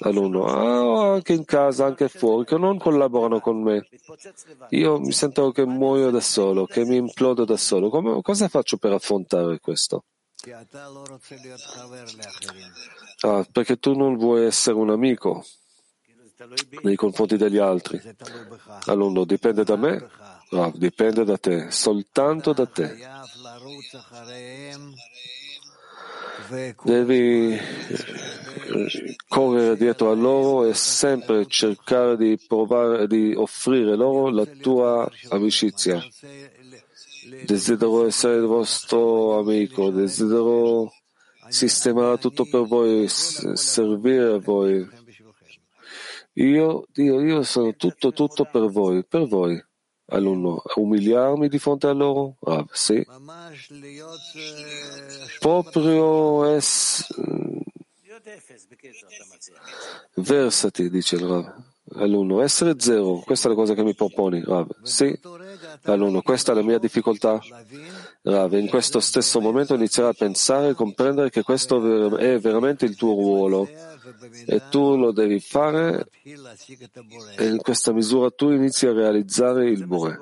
alunno, ah, anche in casa, anche fuori, che non collaborano con me. Io mi sento che muoio da solo, che mi implodo da solo. Come, cosa faccio per affrontare questo? Ah, perché tu non vuoi essere un amico nei confronti degli altri. Alunno, dipende da me? Ah, dipende da te, soltanto da te. Devi correre dietro a loro e sempre cercare di provare di offrire loro la tua amicizia. Desidero essere il vostro amico, desidero sistemare tutto per voi, servire voi. Io, Dio, io sono tutto, tutto per voi, per voi. Alunno, umiliarmi di fronte a loro? Rav, sì. Proprio es... Versati, dice il Rav. Alunno, essere zero, questa è la cosa che mi proponi, Rav. Sì, alunno, questa è la mia difficoltà. Rav, in questo stesso momento inizierai a pensare e comprendere che questo è veramente il tuo ruolo e tu lo devi fare e in questa misura tu inizi a realizzare il Bore.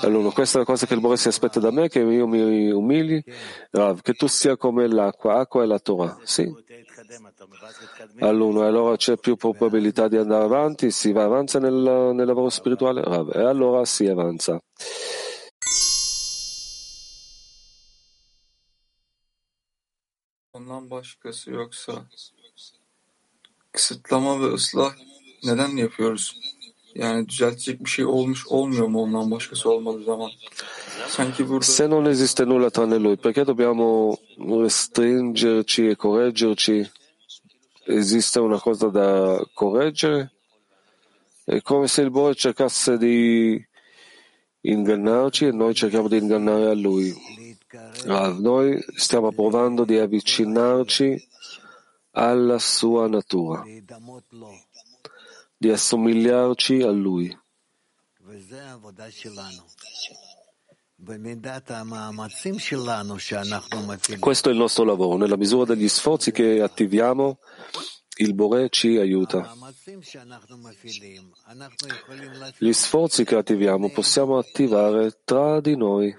Allora, questa è la cosa che il Bore si aspetta da me, che io mi umili, Rav, che tu sia come l'acqua, acqua è la Torah, sì? All'uno, e allora c'è più probabilità di andare avanti, si va avanti nel, nel lavoro spirituale, Rav, e allora si avanza. ondan başkası yoksa kısıtlama ve ıslah neden yapıyoruz? Yani düzeltecek bir şey olmuş olmuyor mu ondan başkası olmadığı zaman? Sanki burada Se non esiste nulla tranne lui, perché dobbiamo restringerci e correggerci? Esiste una cosa da correggere? È come se il Bore cercasse di ingannarci e noi cerchiamo di ingannare a lui. Rav, noi stiamo provando di avvicinarci alla sua natura, di assomigliarci a lui. Questo è il nostro lavoro. Nella misura degli sforzi che attiviamo, il Bore ci aiuta. Gli sforzi che attiviamo possiamo attivare tra di noi.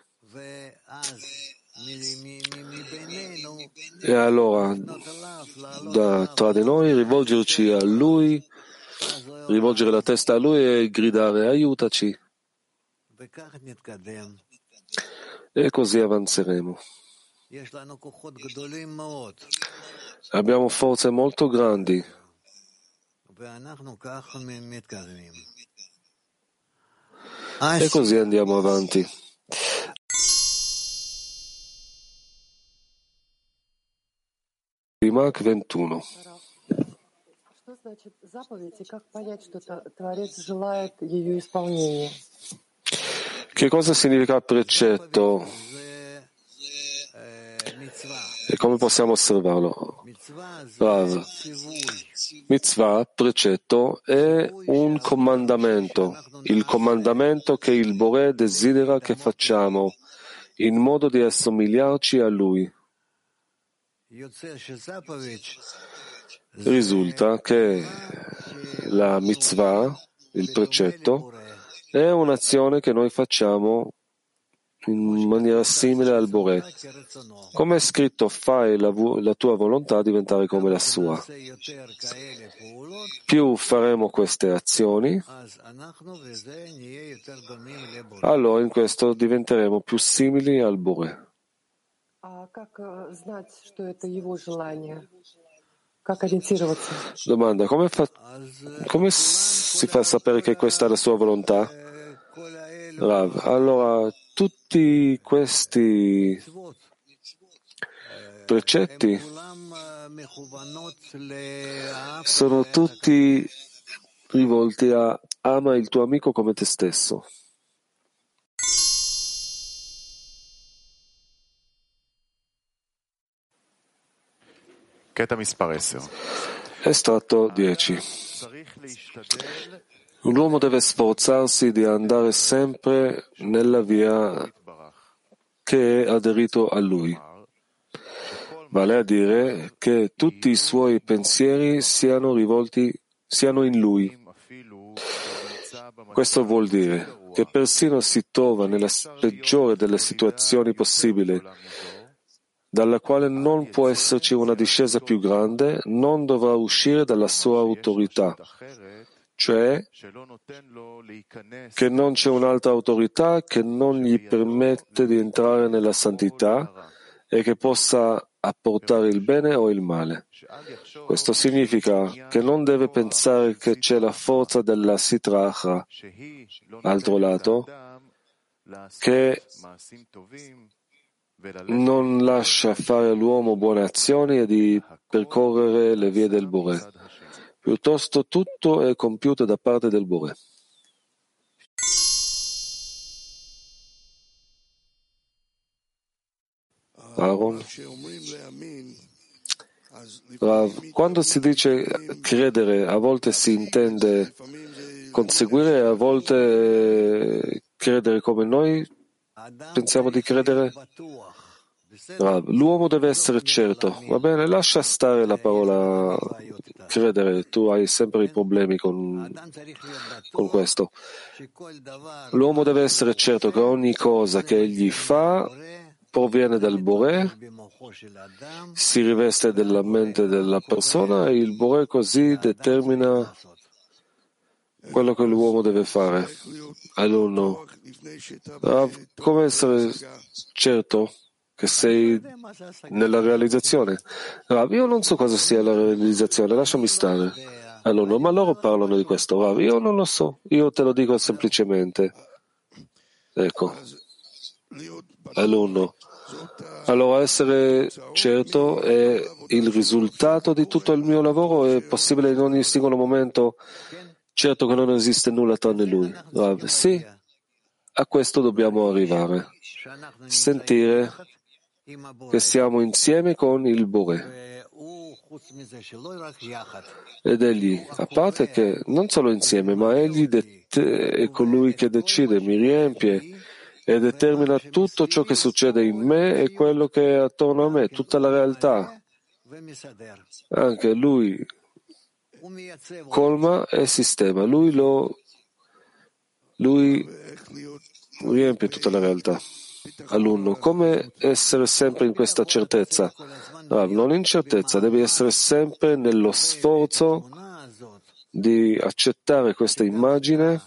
E allora, da, tra di noi, rivolgerci a Lui, rivolgere la testa a lui e gridare aiutaci. E così avanzeremo. Abbiamo forze molto grandi. E così andiamo avanti. Rimac 21 Что значит заповедь и как понять, что Творец желает ее исполнения? Che cosa significa precetto? E come possiamo osservarlo? Rav. Mitzvah, precetto, è un comandamento, il comandamento che il Bore desidera che facciamo, in modo di assomigliarci a Lui. Risulta che la mitzvah, il precetto, è un'azione che noi facciamo in maniera simile al Bore. Come è scritto, fai la, la, tua volontà diventare come la sua. Più faremo queste azioni, allora in questo diventeremo più simili al Bore. Domanda, come, fa, come si fa a sapere che questa è la sua volontà? Rav, allora tutti questi precetti sono tutti rivolti a ama il tuo amico come te stesso. Estratto 10. L'uomo deve sforzarsi di andare sempre nella via che è aderito a lui, vale a dire che tutti i suoi pensieri siano rivolti, siano in lui. Questo vuol dire che persino si trova nella peggiore delle situazioni possibili, dalla quale non può esserci una discesa più grande, non dovrà uscire dalla sua autorità, cioè che non c'è un'altra autorità che non gli permette di entrare nella santità e che possa apportare il bene o il male. Questo significa che non deve pensare che c'è la forza della sitracha, altro lato, che non lascia fare all'uomo buone azioni e di percorrere le vie del Bore. Piuttosto tutto è compiuto da parte del Bore. Aaron. Rav, quando si dice credere, a volte si intende conseguire, a volte credere come noi pensiamo di credere. Rav, l'uomo deve essere certo. Va bene, lascia stare la parola credere, tu hai sempre i problemi con, con questo. L'uomo deve essere certo che ogni cosa che egli fa proviene dal Bore, si riveste della mente della persona e il Bore così determina quello che l'uomo deve fare. Alunno, come essere certo che sei nella realizzazione? Rav, io non so cosa sia la realizzazione, lasciami stare. Alunno, ma loro parlano di questo. Rav, io non lo so, io te lo dico semplicemente. Ecco. Alunno, allora essere certo è il risultato di tutto il mio lavoro, è possibile in ogni singolo momento, certo che non esiste nulla tranne lui. Rav, sì, a questo dobbiamo arrivare. Sentire che siamo insieme con il Bore. Ed egli, a parte che non solo insieme, ma egli det- è colui che decide, mi riempie e determina tutto ciò che succede in me e quello che è attorno a me, tutta la realtà. Anche lui colma e sistema, lui lo lui riempie tutta la realtà. Alunno, come essere sempre in questa certezza? Rav, non in certezza, devi essere sempre nello sforzo di accettare questa immagine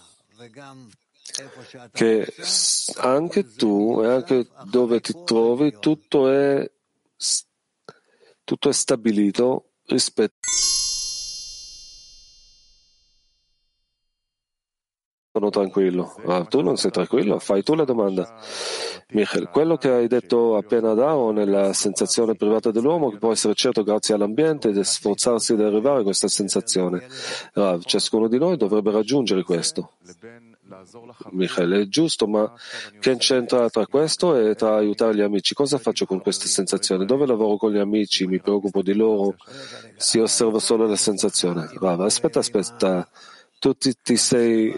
che anche tu e anche dove ti trovi tutto è, tutto è stabilito rispetto sono tranquillo. Ah, tu non sei tranquillo? Fai tu la domanda. Michel, quello che hai detto appena Dao nella sensazione privata dell'uomo che può essere certo grazie all'ambiente ed sforzarsi di arrivare a questa sensazione. Rav, ciascuno di noi dovrebbe raggiungere questo. Michele, è giusto, ma che c'entra tra questo e tra aiutare gli amici? Cosa faccio con queste sensazioni? Dove lavoro con gli amici? Mi preoccupo di loro? Si osserva solo la sensazione. Rav, aspetta, aspetta tu ti, ti, sei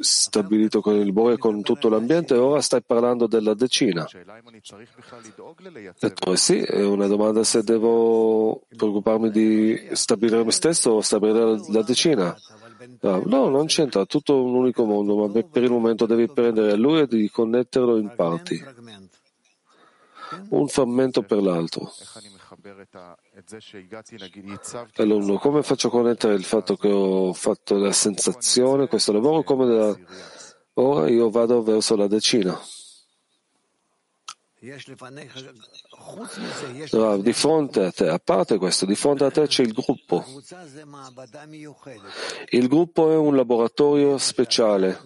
stabilito con il Bore con tutto l'ambiente e ora stai parlando della decina. Detto, sì, è una domanda se devo preoccuparmi di stabilire me stesso o stabilire la decina. No, no, non c'entra, tutto un unico mondo, ma per il momento devi prendere lui e di connetterlo in parti, un frammento per l'altro. Alunno, come faccio a connettere il fatto che ho fatto la sensazione, questo lavoro, come da ora io vado verso la decina? No, di fronte a te, a parte questo, di fronte a te c'è il gruppo. Il gruppo è un laboratorio speciale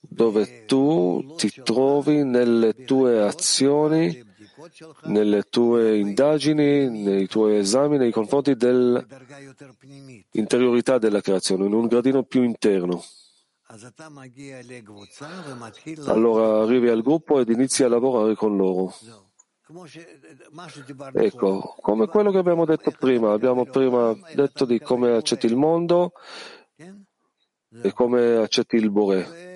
dove tu ti trovi nelle tue azioni nelle tue indagini, nei tuoi esami nei confronti dell'interiorità della creazione, in un gradino più interno. Allora arrivi al gruppo ed inizi a lavorare con loro. Ecco, come quello che abbiamo detto prima, abbiamo prima detto di come accetti il mondo e come accetti il Bore.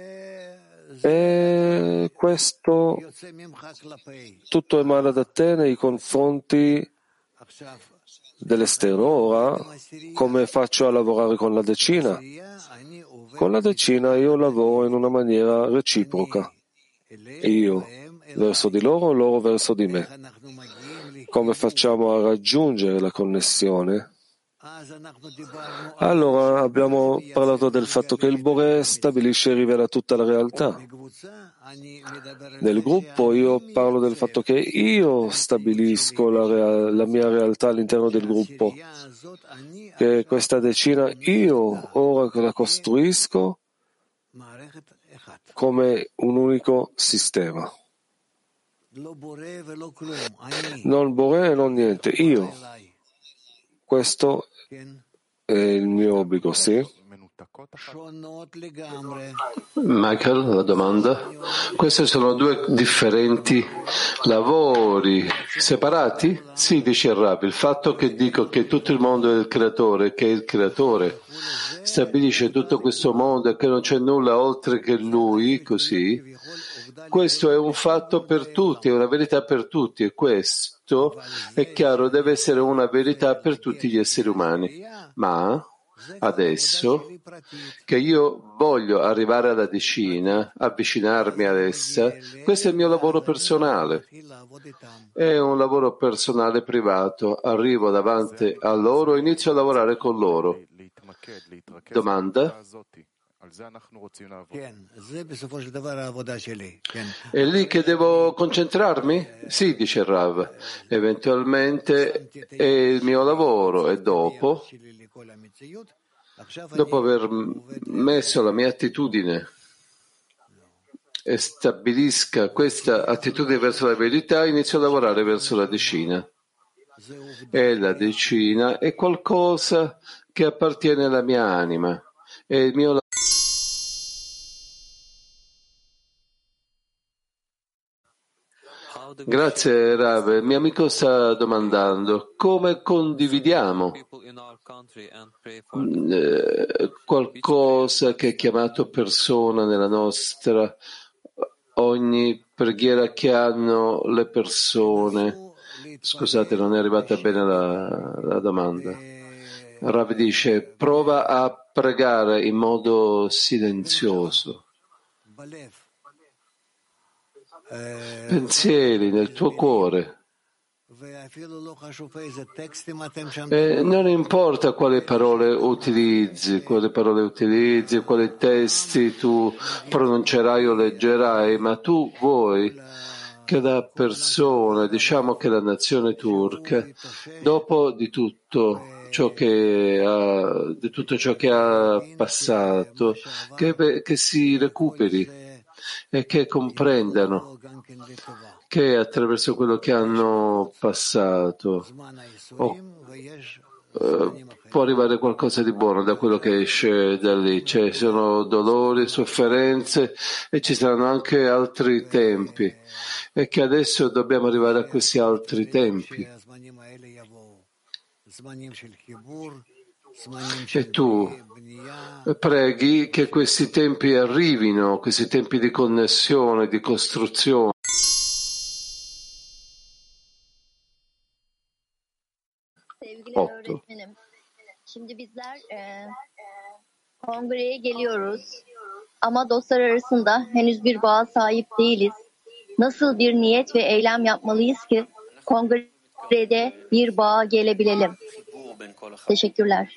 E questo tutto emana da te nei confronti dell'esterno. Ora, come faccio a lavorare con la decina? Con la decina io lavoro in una maniera reciproca. Io verso di loro, loro verso di me. Come facciamo a raggiungere la connessione? Allora abbiamo parlato del fatto che il Bore stabilisce e rivela tutta la realtà. Nel gruppo io parlo del fatto che io stabilisco la, real, la mia realtà all'interno del gruppo, che questa decina io ora la costruisco come un unico sistema. Non Bore e non niente, io. Questo è il mio obbligo, sì? Michael, la domanda. Questi sono due differenti lavori separati? Sì, dice il Rabbi. Il fatto che dico che tutto il mondo è il creatore, che il creatore stabilisce tutto questo mondo e che non c'è nulla oltre che lui, così, questo è un fatto per tutti, è una verità per tutti e questo è chiaro, deve essere una verità per tutti gli esseri umani. Ma adesso che io voglio arrivare alla decina, avvicinarmi ad essa, questo è il mio lavoro personale. È un lavoro personale privato. Arrivo davanti a loro, inizio a lavorare con loro. Domanda? È lì che devo concentrarmi? Sì, dice Rav. Eventualmente è il mio lavoro e dopo, dopo aver messo la mia attitudine e stabilisca questa attitudine verso la verità, inizio a lavorare verso la decina. E la decina è qualcosa che appartiene alla mia anima. È il mio lavoro. Grazie Rav. Il mio amico sta domandando come condividiamo eh, qualcosa che è chiamato persona nella nostra ogni preghiera che hanno le persone. Scusate, non è arrivata bene la, la domanda. Rav dice, prova a pregare in modo silenzioso. Pensieri nel tuo cuore. E non importa quali parole utilizzi, quali parole utilizzi, quali testi tu pronuncerai o leggerai, ma tu vuoi che la persona, diciamo che la nazione turca, dopo di tutto ciò che ha, di tutto ciò che ha passato, che, che si recuperi e che comprendano che attraverso quello che hanno passato oh, eh, può arrivare qualcosa di buono da quello che esce da lì. Ci sono dolori, sofferenze e ci saranno anche altri tempi e che adesso dobbiamo arrivare a questi altri tempi. E tu preghi che questi tempi arrivino, questi tempi di connessione, di costruzione. Sevgili öğretmenim, şimdi bizler e, kongreye geliyoruz ama dostlar arasında henüz bir bağa sahip değiliz. Nasıl bir niyet ve eylem yapmalıyız ki kongrede bir bağa gelebilelim? Teşekkürler.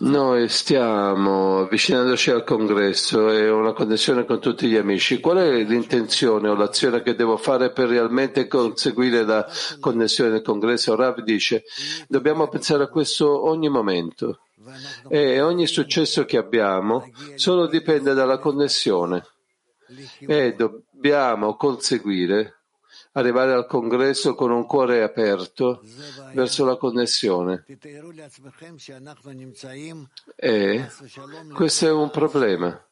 Noi stiamo avvicinandoci al congresso e una connessione con tutti gli amici. Qual è l'intenzione o l'azione che devo fare per realmente conseguire la connessione del congresso? Rav dice, dobbiamo pensare a questo ogni momento e ogni successo che abbiamo solo dipende dalla connessione e dobbiamo conseguire arrivare al congresso con un cuore aperto verso la connessione. E questo è un problema.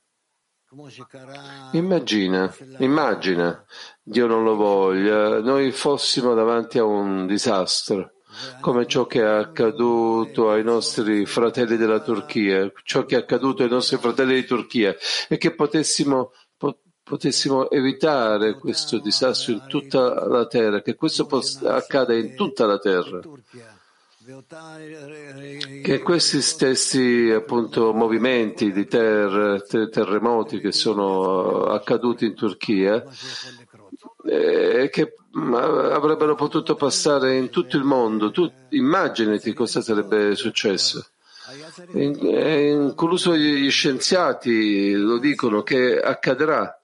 Immagina, immagina, Dio non lo voglia, noi fossimo davanti a un disastro, come ciò che è accaduto ai nostri fratelli della Turchia, ciò che è accaduto ai nostri fratelli di Turchia, e che potessimo potessimo evitare questo disastro in tutta la terra, che questo accada in tutta la terra. Che questi stessi appunto, movimenti di ter, ter, terremoti che sono accaduti in Turchia, eh, che avrebbero potuto passare in tutto il mondo, tu, immaginati cosa sarebbe successo. Incluso gli scienziati lo dicono che accadrà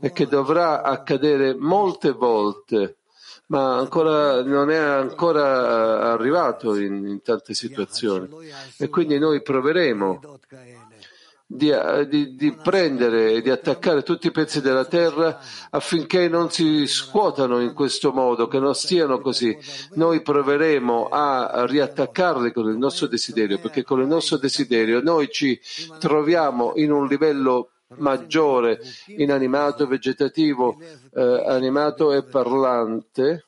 e che dovrà accadere molte volte, ma ancora, non è ancora arrivato in, in tante situazioni. E quindi noi proveremo di, di, di, prendere e di attaccare tutti i pezzi della terra affinché non si scuotano in questo modo, che non stiano così. Noi proveremo a riattaccarli con il nostro desiderio, perché con il nostro desiderio noi ci troviamo in un livello maggiore, inanimato, vegetativo, eh, animato e parlante.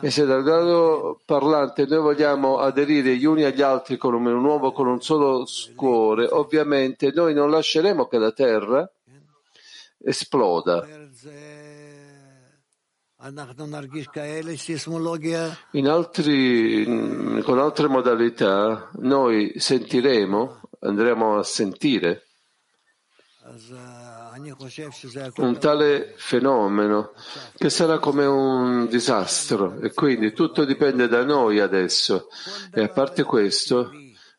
E se dal grado parlante noi vogliamo aderire gli uni agli altri con un uomo, con un solo cuore, ovviamente noi non lasceremo che la terra esploda. Altri, con altre modalità noi sentiremo, andremo a sentire un tale fenomeno che sarà come un disastro e quindi tutto dipende da noi adesso e a parte questo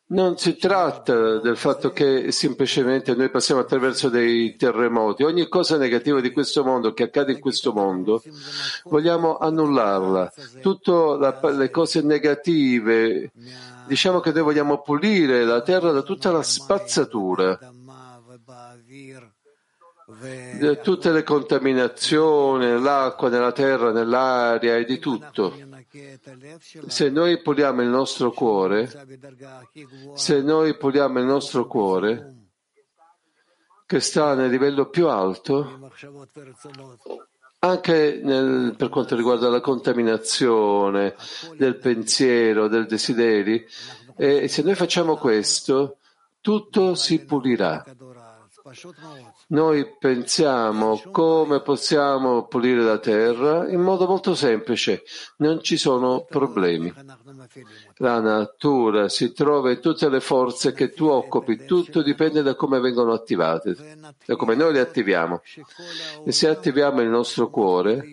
non si tratta del fatto che semplicemente noi passiamo attraverso dei terremoti. Ogni cosa negativa di questo mondo che accade in questo mondo vogliamo annullarla. Tutte le cose negative, diciamo che noi vogliamo pulire la terra da tutta la spazzatura tutte le contaminazioni, l'acqua, nella terra, nell'aria e di tutto. Se noi puliamo il nostro cuore, se noi puliamo il nostro cuore, che sta nel livello più alto, anche nel, per quanto riguarda la contaminazione del pensiero, del desideri, e se noi facciamo questo, tutto si pulirà Noi pensiamo come possiamo pulire la terra in modo molto semplice, non ci sono problemi. La natura si trova in tutte le forze che tu occupi, tutto dipende da come vengono attivate, da come noi le attiviamo. E se attiviamo il nostro cuore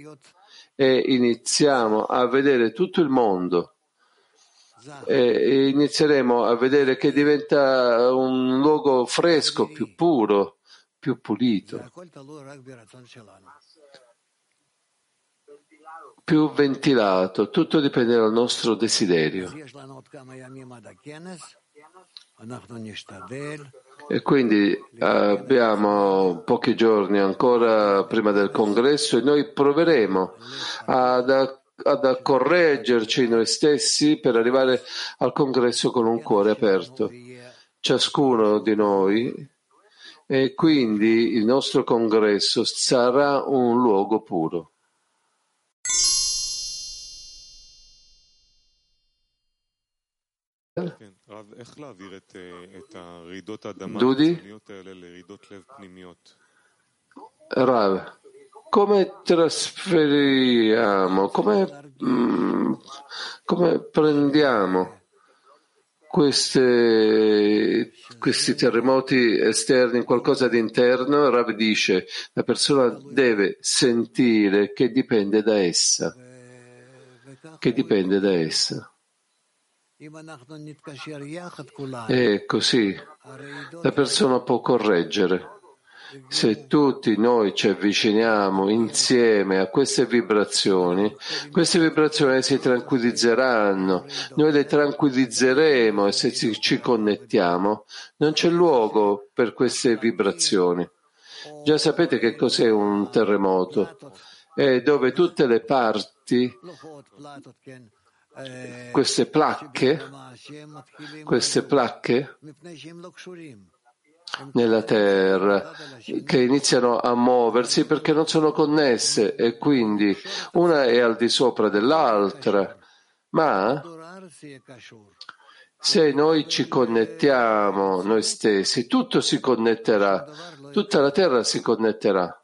e iniziamo a vedere tutto il mondo e inizieremo a vedere che diventa un luogo fresco, più puro, più pulito, più ventilato. Tutto dipende dal nostro desiderio. E quindi abbiamo pochi giorni ancora prima del congresso e noi proveremo ad ad correggerci noi stessi per arrivare al congresso con un cuore aperto. Ciascuno di noi e quindi il nostro congresso sarà un luogo puro. Dudi? Rav, come trasferiamo, come, mm, come prendiamo queste, questi terremoti esterni in qualcosa di interno? Rav dice la persona deve sentire che dipende da essa, che dipende da essa. E così la persona può correggere. Se tutti noi ci avviciniamo insieme a queste vibrazioni, queste vibrazioni si tranquillizzeranno, noi le tranquillizzeremo e se ci connettiamo non c'è luogo per queste vibrazioni. Già sapete che cos'è un terremoto? È dove tutte le parti queste placche, queste placche nella terra che iniziano a muoversi perché non sono connesse e quindi una è al di sopra dell'altra, ma se noi ci connettiamo noi stessi, tutto si connetterà, tutta la terra si connetterà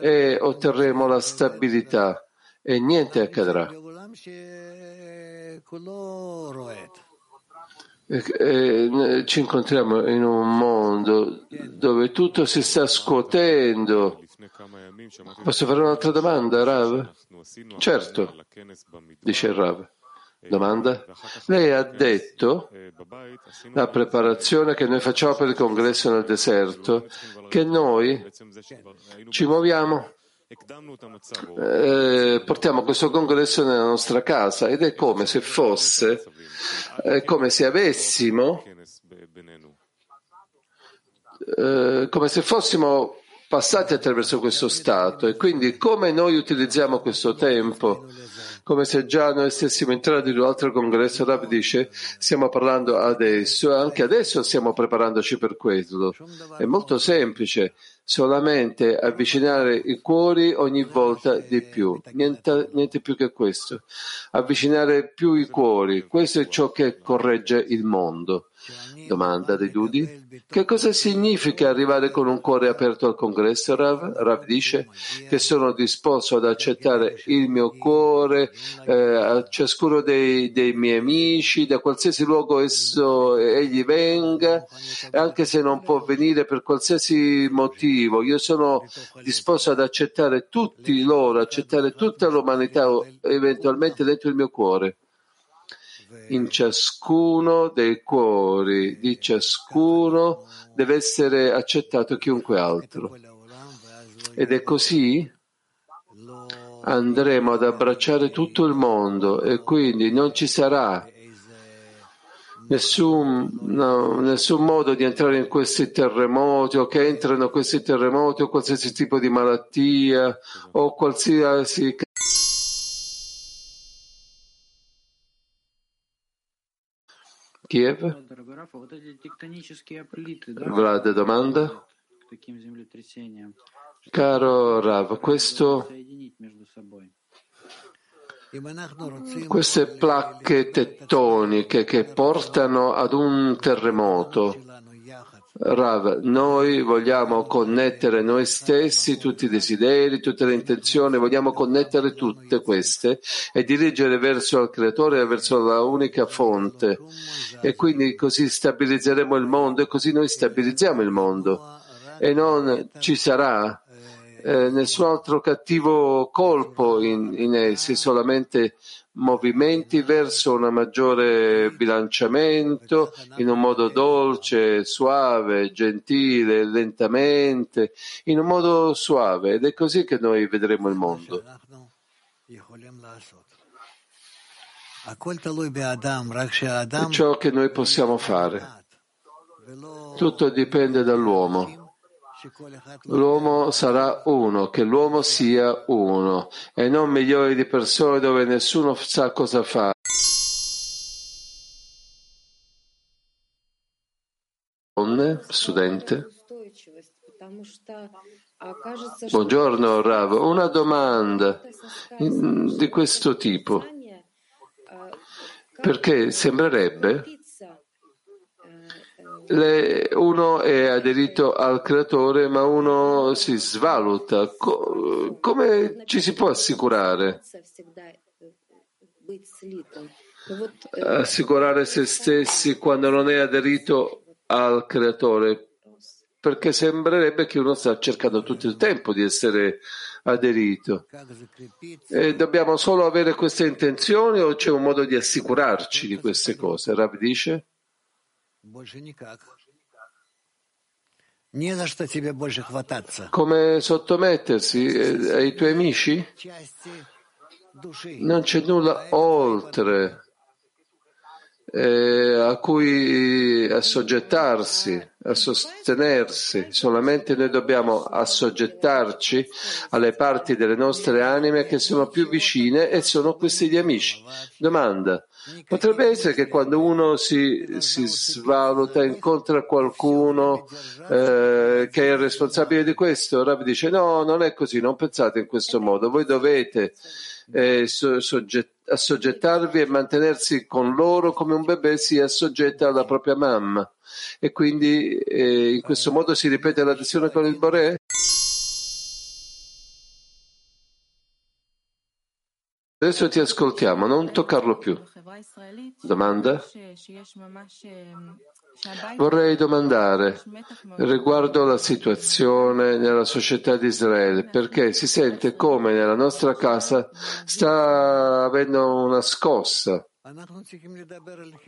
e otterremo la stabilità e niente accadrà. E ci incontriamo in un mondo dove tutto si sta scuotendo. Posso fare un'altra domanda, Rav? Certo, dice Rav. Domanda? Lei ha detto la preparazione che noi facciamo per il congresso nel deserto, che noi ci muoviamo eh, portiamo questo congresso nella nostra casa ed è come se fosse, è come se avessimo, eh, come se fossimo passati attraverso questo stato. E quindi come noi utilizziamo questo tempo? Come se già noi stessimo entrando in un altro congresso, Rav dice stiamo parlando adesso, anche adesso stiamo preparandoci per quello. È molto semplice, solamente avvicinare i cuori ogni volta di più, niente, niente più che questo. Avvicinare più i cuori, questo è ciò che corregge il mondo. Domanda di Dudi. Che cosa significa arrivare con un cuore aperto al congresso, Rav? Rav dice che sono disposto ad accettare il mio cuore eh, a ciascuno dei, dei, miei amici, da qualsiasi luogo esso egli venga, anche se non può venire per qualsiasi motivo. Io sono disposto ad accettare tutti loro, accettare tutta l'umanità eventualmente dentro il mio cuore in ciascuno dei cuori di ciascuno deve essere accettato chiunque altro. Ed è così? Andremo ad abbracciare tutto il mondo e quindi non ci sarà nessun, no, nessun modo di entrare in questi terremoti o che entrano questi terremoti o qualsiasi tipo di malattia o qualsiasi Kiev? Vlad domanda? Caro Rav, questo, queste placche tettoniche che portano ad un terremoto Rav, noi vogliamo connettere noi stessi, tutti i desideri, tutte le intenzioni, vogliamo connettere tutte queste e dirigere verso il creatore, verso la unica fonte. E quindi così stabilizzeremo il mondo e così noi stabilizziamo il mondo. E non ci sarà eh, nessun altro cattivo colpo in, in essi, solamente movimenti verso un maggiore bilanciamento in un modo dolce, suave, gentile, lentamente, in un modo suave ed è così che noi vedremo il mondo. Ciò che noi possiamo fare. Tutto dipende dall'uomo. L'uomo sarà uno, che l'uomo sia uno e non milioni di persone dove nessuno sa cosa fare. Studente. Buongiorno Rav, una domanda di questo tipo. Perché sembrerebbe le, uno è aderito al creatore ma uno si svaluta. Co- come ci si può assicurare? Assicurare se stessi quando non è aderito al creatore? Perché sembrerebbe che uno sta cercando tutto il tempo di essere aderito. E dobbiamo solo avere queste intenzioni o c'è un modo di assicurarci di queste cose? Rav dice? Come sottomettersi eh, ai tuoi amici? Non c'è nulla oltre eh, a cui assoggettarsi, a sostenersi. Solamente noi dobbiamo assoggettarci alle parti delle nostre anime che sono più vicine e sono questi gli amici. Domanda. Potrebbe essere che quando uno si, si svaluta, incontra qualcuno eh, che è responsabile di questo, Rav dice no, non è così, non pensate in questo modo, voi dovete eh, assoggettarvi e mantenersi con loro come un bebè si assoggetta alla propria mamma e quindi eh, in questo modo si ripete l'adesione con il Boré? Adesso ti ascoltiamo, non toccarlo più. Domanda? Vorrei domandare riguardo la situazione nella società di Israele, perché si sente come nella nostra casa sta avendo una scossa,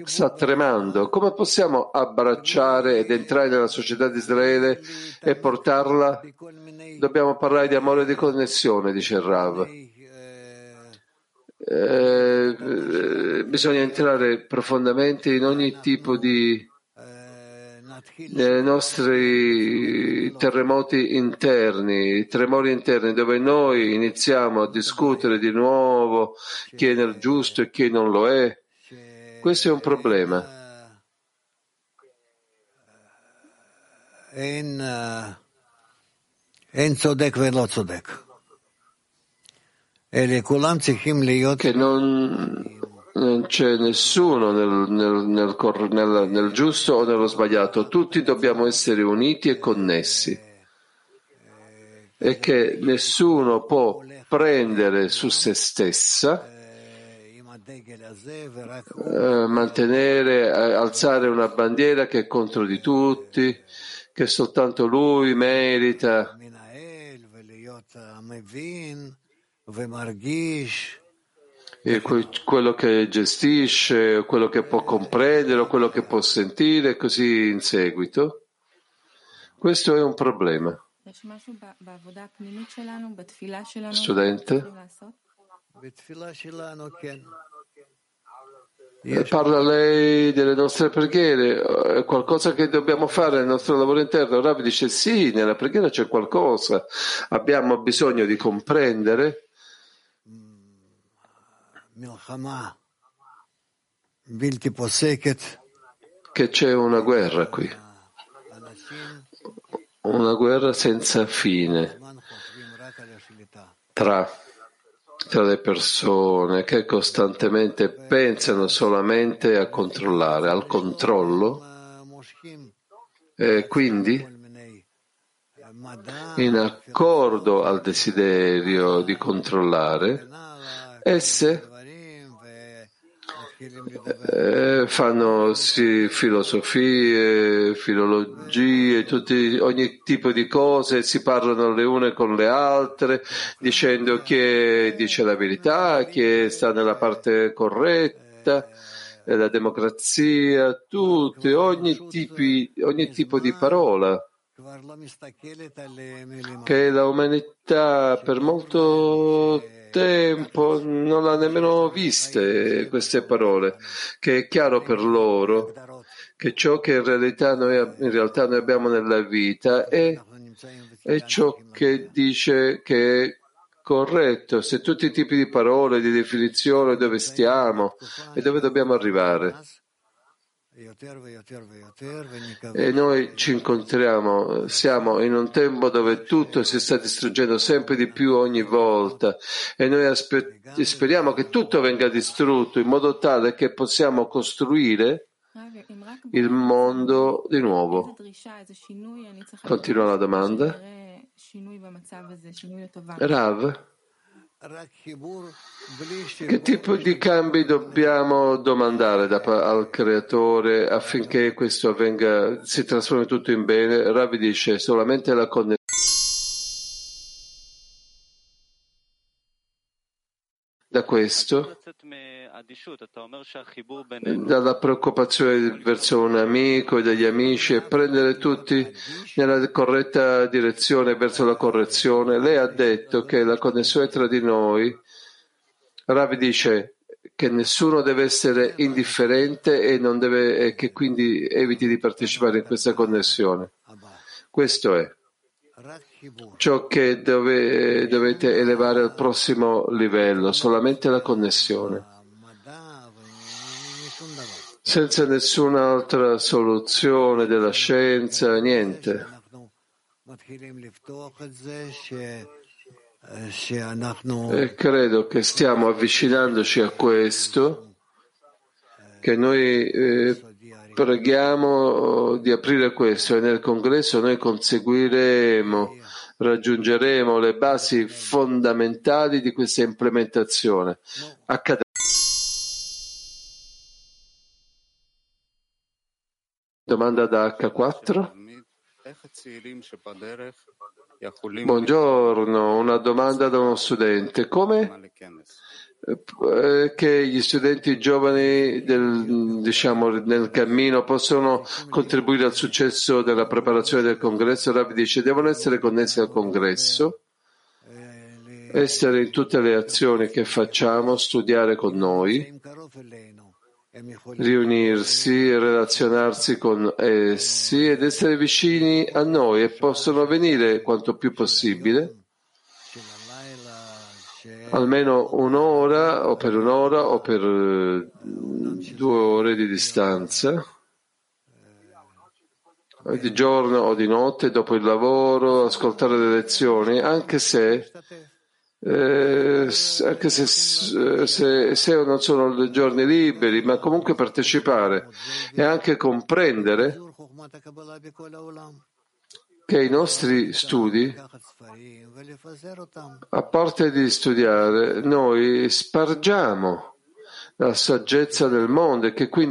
sta tremando. Come possiamo abbracciare ed entrare nella società di Israele e portarla? Dobbiamo parlare di amore e di connessione, dice il Rav. Eh, bisogna entrare profondamente in ogni tipo di nei nostri terremoti interni, tremori interni, dove noi iniziamo a discutere di nuovo chi è nel giusto e chi non lo è. Questo è un problema. אין צודק ולא צודק. che non, non c'è nessuno nel, nel, nel, nel, giusto o nello sbagliato, tutti dobbiamo essere uniti e connessi. E che nessuno può prendere su se stessa, eh, mantenere, eh, alzare una bandiera che è contro di tutti, che soltanto lui merita e quello che gestisce, quello che può comprendere, quello che può sentire, e così in seguito. Questo è un problema. Studente? Parla lei delle nostre preghiere, è qualcosa che dobbiamo fare nel nostro lavoro interno. Rav dice sì, nella preghiera c'è qualcosa, abbiamo bisogno di comprendere che c'è una guerra qui, una guerra senza fine. Tra, tra le persone che costantemente pensano solamente a controllare, al controllo. E quindi, in accordo al desiderio di controllare, esse eh, fanno sì, filosofie, filologie, tutti, ogni tipo di cose, si parlano le une con le altre, dicendo chi dice la verità, chi sta nella parte corretta, la democrazia, tutte, ogni, tipi, ogni tipo di parola. Che l'umanità per molto tempo non l'ha nemmeno viste queste parole, che è chiaro per loro che ciò che in realtà noi, in realtà noi abbiamo nella vita è, è ciò che dice che è corretto, se tutti i tipi di parole, di definizione, dove stiamo e dove dobbiamo arrivare. E noi ci incontriamo, siamo in un tempo dove tutto si sta distruggendo sempre di più ogni volta e noi aspe- speriamo che tutto venga distrutto in modo tale che possiamo costruire il mondo di nuovo. Continua la domanda. Rav, che tipo di cambi dobbiamo domandare da, al creatore affinché questo avvenga, si trasformi tutto in bene? Ravi dice solamente la connessione. Da questo, dalla preoccupazione verso un amico e degli amici e prendere tutti nella corretta direzione verso la correzione. Lei ha detto che la connessione tra di noi, Ravi dice che nessuno deve essere indifferente e, deve, e che quindi eviti di partecipare in questa connessione. Questo è ciò che dove, dovete elevare al prossimo livello, solamente la connessione, senza nessun'altra soluzione della scienza, niente. E credo che stiamo avvicinandoci a questo, che noi eh, preghiamo di aprire questo e nel congresso noi conseguiremo raggiungeremo le basi fondamentali di questa implementazione. Accadrà. Domanda da H4. Buongiorno, una domanda da uno studente. Come eh, che gli studenti giovani del, diciamo, nel cammino possono contribuire al successo della preparazione del congresso? Rav dice devono essere connessi al congresso, essere in tutte le azioni che facciamo, studiare con noi, riunirsi, relazionarsi con essi ed essere vicini a noi e possono venire quanto più possibile. Almeno un'ora o per un'ora o per eh, due ore di distanza, di giorno o di notte, dopo il lavoro, ascoltare le lezioni, anche se, eh, anche se, se, se non sono giorni liberi, ma comunque partecipare e anche comprendere che i nostri studi, a parte di studiare, noi spargiamo la saggezza del mondo e che quindi